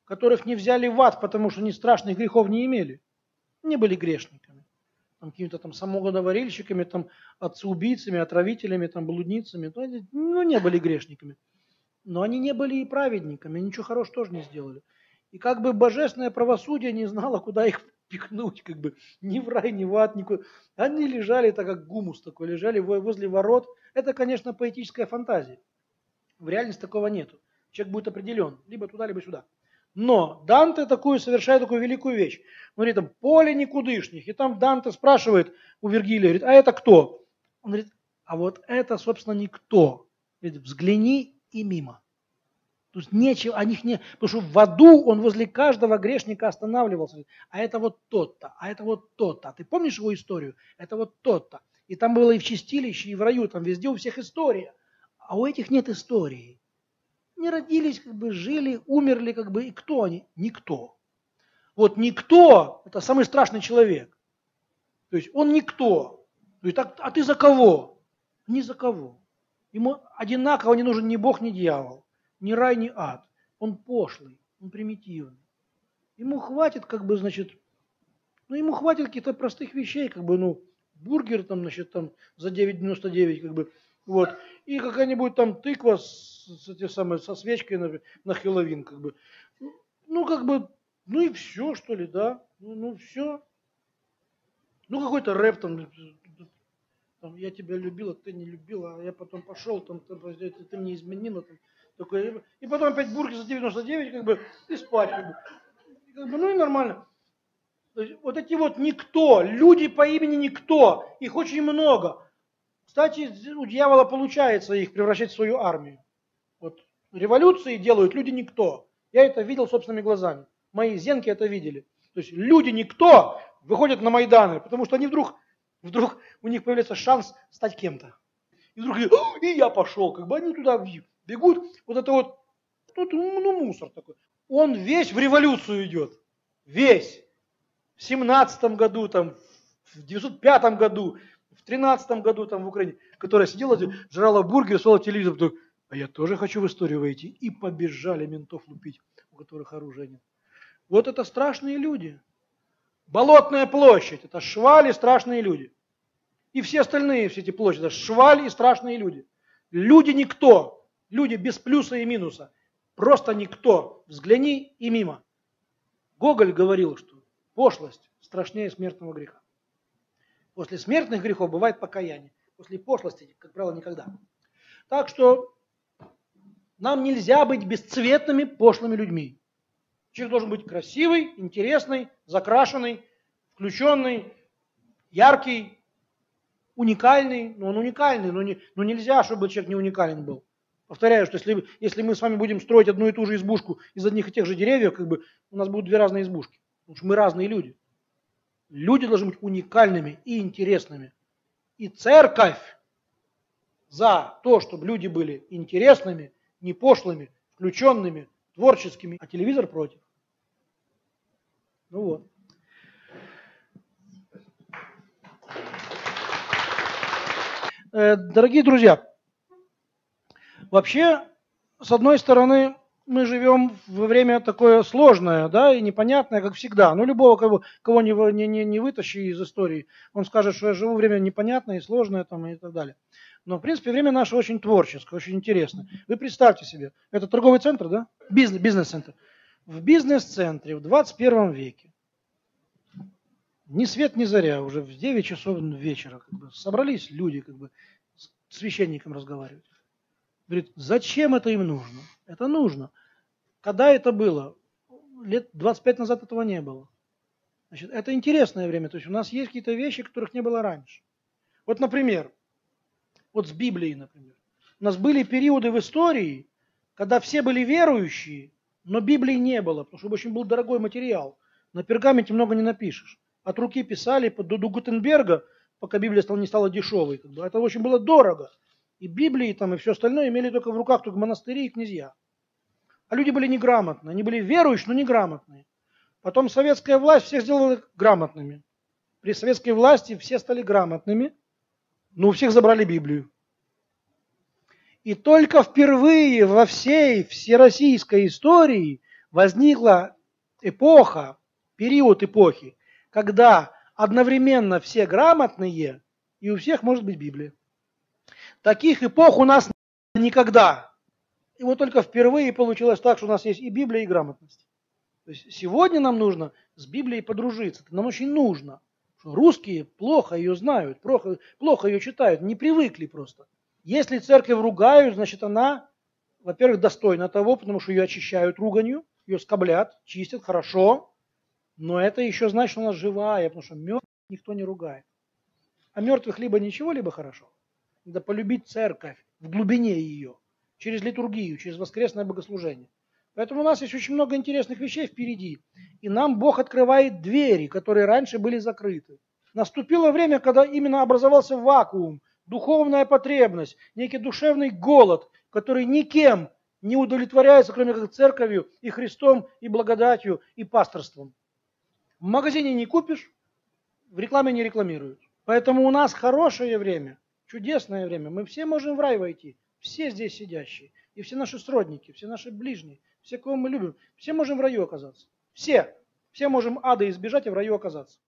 B: которых не взяли в ад, потому что они страшных грехов не имели не были грешниками. Там, какими-то там самогодоварильщиками, там, отцеубийцами, отравителями, там, блудницами. Ну, ну, не были грешниками. Но они не были и праведниками, ничего хорошего тоже не сделали. И как бы божественное правосудие не знало, куда их пихнуть, как бы ни в рай, ни в ад, никуда. Они лежали так, как гумус такой, лежали возле ворот. Это, конечно, поэтическая фантазия. В реальности такого нету. Человек будет определен либо туда, либо сюда. Но Данте такую совершает такую великую вещь. Он говорит, там поле никудышних. И там Данте спрашивает у Вергилия, говорит, а это кто? Он говорит, а вот это, собственно, никто. Говорит, взгляни и мимо. То есть нечего, о них не... Потому что в аду он возле каждого грешника останавливался. А это вот тот-то, а это вот тот-то. А ты помнишь его историю? Это вот тот-то. И там было и в чистилище, и в раю, там везде у всех история. А у этих нет истории не родились, как бы жили, умерли, как бы, и кто они? Никто. Вот никто – это самый страшный человек. То есть он никто. То есть, а, а ты за кого? Ни за кого. Ему одинаково не нужен ни Бог, ни дьявол, ни рай, ни ад. Он пошлый, он примитивный. Ему хватит, как бы, значит, ну, ему хватит каких-то простых вещей, как бы, ну, бургер там, значит, там за 9,99, как бы, вот, и какая-нибудь там тыква с, с, эти самые, со свечкой на, на Хэллоуин, как бы. Ну, как бы, ну и все, что ли, да, ну, ну все. Ну, какой-то рэп там, там, я тебя любила, ты не любила, а я потом пошел, там, ты, ты, ты мне изменила, там, такой, и потом опять бургер за 99, как бы, и спать, как бы. Как бы ну и нормально. То есть, вот эти вот никто, люди по имени никто, их очень много. Кстати, у дьявола получается их превращать в свою армию. Вот революции делают люди никто. Я это видел собственными глазами. Мои зенки это видели. То есть люди никто выходят на Майданы, потому что они вдруг, вдруг у них появляется шанс стать кем-то. И вдруг и я пошел, как бы они туда бегут. Вот это вот, тут ну, мусор такой. Он весь в революцию идет. Весь. В семнадцатом году, там, в 905 году, в тринадцатом году там в Украине, которая сидела, жрала бургер, смотрела телевизор, потом, а я тоже хочу в историю войти. И побежали ментов лупить, у которых оружия нет. Вот это страшные люди. Болотная площадь, это швали, страшные люди. И все остальные, все эти площади, это швали и страшные люди. Люди никто, люди без плюса и минуса. Просто никто. Взгляни и мимо. Гоголь говорил, что пошлость страшнее смертного греха. После смертных грехов бывает покаяние. После пошлости, как правило, никогда. Так что нам нельзя быть бесцветными, пошлыми людьми. Человек должен быть красивый, интересный, закрашенный, включенный, яркий, уникальный. Но он уникальный, но, не, но нельзя, чтобы человек не уникален был. Повторяю, что если, если мы с вами будем строить одну и ту же избушку из одних и тех же деревьев, как бы у нас будут две разные избушки. Потому что мы разные люди. Люди должны быть уникальными и интересными. И церковь за то, чтобы люди были интересными, не пошлыми, включенными, творческими, а телевизор против. Ну вот. Э, дорогие друзья, вообще, с одной стороны, мы живем во время такое сложное, да, и непонятное, как всегда. Ну, любого, кого, кого не, не, не, не вытащи из истории, он скажет, что я живу время непонятное и сложное там, и так далее. Но, в принципе, время наше очень творческое, очень интересное. Вы представьте себе, это торговый центр, да? Бизнес, бизнес-центр в бизнес-центре в 21 веке, ни свет, ни заря, уже в 9 часов вечера как бы, собрались люди как бы, с священником разговаривать. Говорит, зачем это им нужно? Это нужно. Когда это было? Лет 25 назад этого не было. Значит, это интересное время. То есть у нас есть какие-то вещи, которых не было раньше. Вот, например, вот с Библией, например. У нас были периоды в истории, когда все были верующие, но Библии не было, потому что очень был дорогой материал. На пергаменте много не напишешь. От руки писали до, до Гутенберга, пока Библия стала, не стала дешевой. Как бы. Это очень было дорого. И Библии там, и все остальное имели только в руках только монастыри и князья. А люди были неграмотные. Они были верующие, но неграмотные. Потом советская власть всех сделала грамотными. При советской власти все стали грамотными, но у всех забрали Библию. И только впервые во всей всероссийской истории возникла эпоха, период эпохи, когда одновременно все грамотные, и у всех может быть Библия. Таких эпох у нас никогда. И вот только впервые получилось так, что у нас есть и Библия, и грамотность. То есть сегодня нам нужно с Библией подружиться. Это нам очень нужно. Русские плохо ее знают, плохо, плохо ее читают, не привыкли просто. Если церковь ругают, значит она, во-первых, достойна того, потому что ее очищают руганью, ее скоблят, чистят хорошо, но это еще значит, что она живая, потому что мертвых никто не ругает. А мертвых либо ничего, либо хорошо. Надо полюбить церковь в глубине ее, через литургию, через воскресное богослужение. Поэтому у нас есть очень много интересных вещей впереди. И нам Бог открывает двери, которые раньше были закрыты. Наступило время, когда именно образовался вакуум, духовная потребность, некий душевный голод, который никем не удовлетворяется, кроме как церковью и Христом, и благодатью, и пасторством. В магазине не купишь, в рекламе не рекламируют. Поэтому у нас хорошее время, чудесное время. Мы все можем в рай войти. Все здесь сидящие. И все наши сродники, все наши ближние, все, кого мы любим. Все можем в раю оказаться. Все. Все можем ада избежать и в раю оказаться.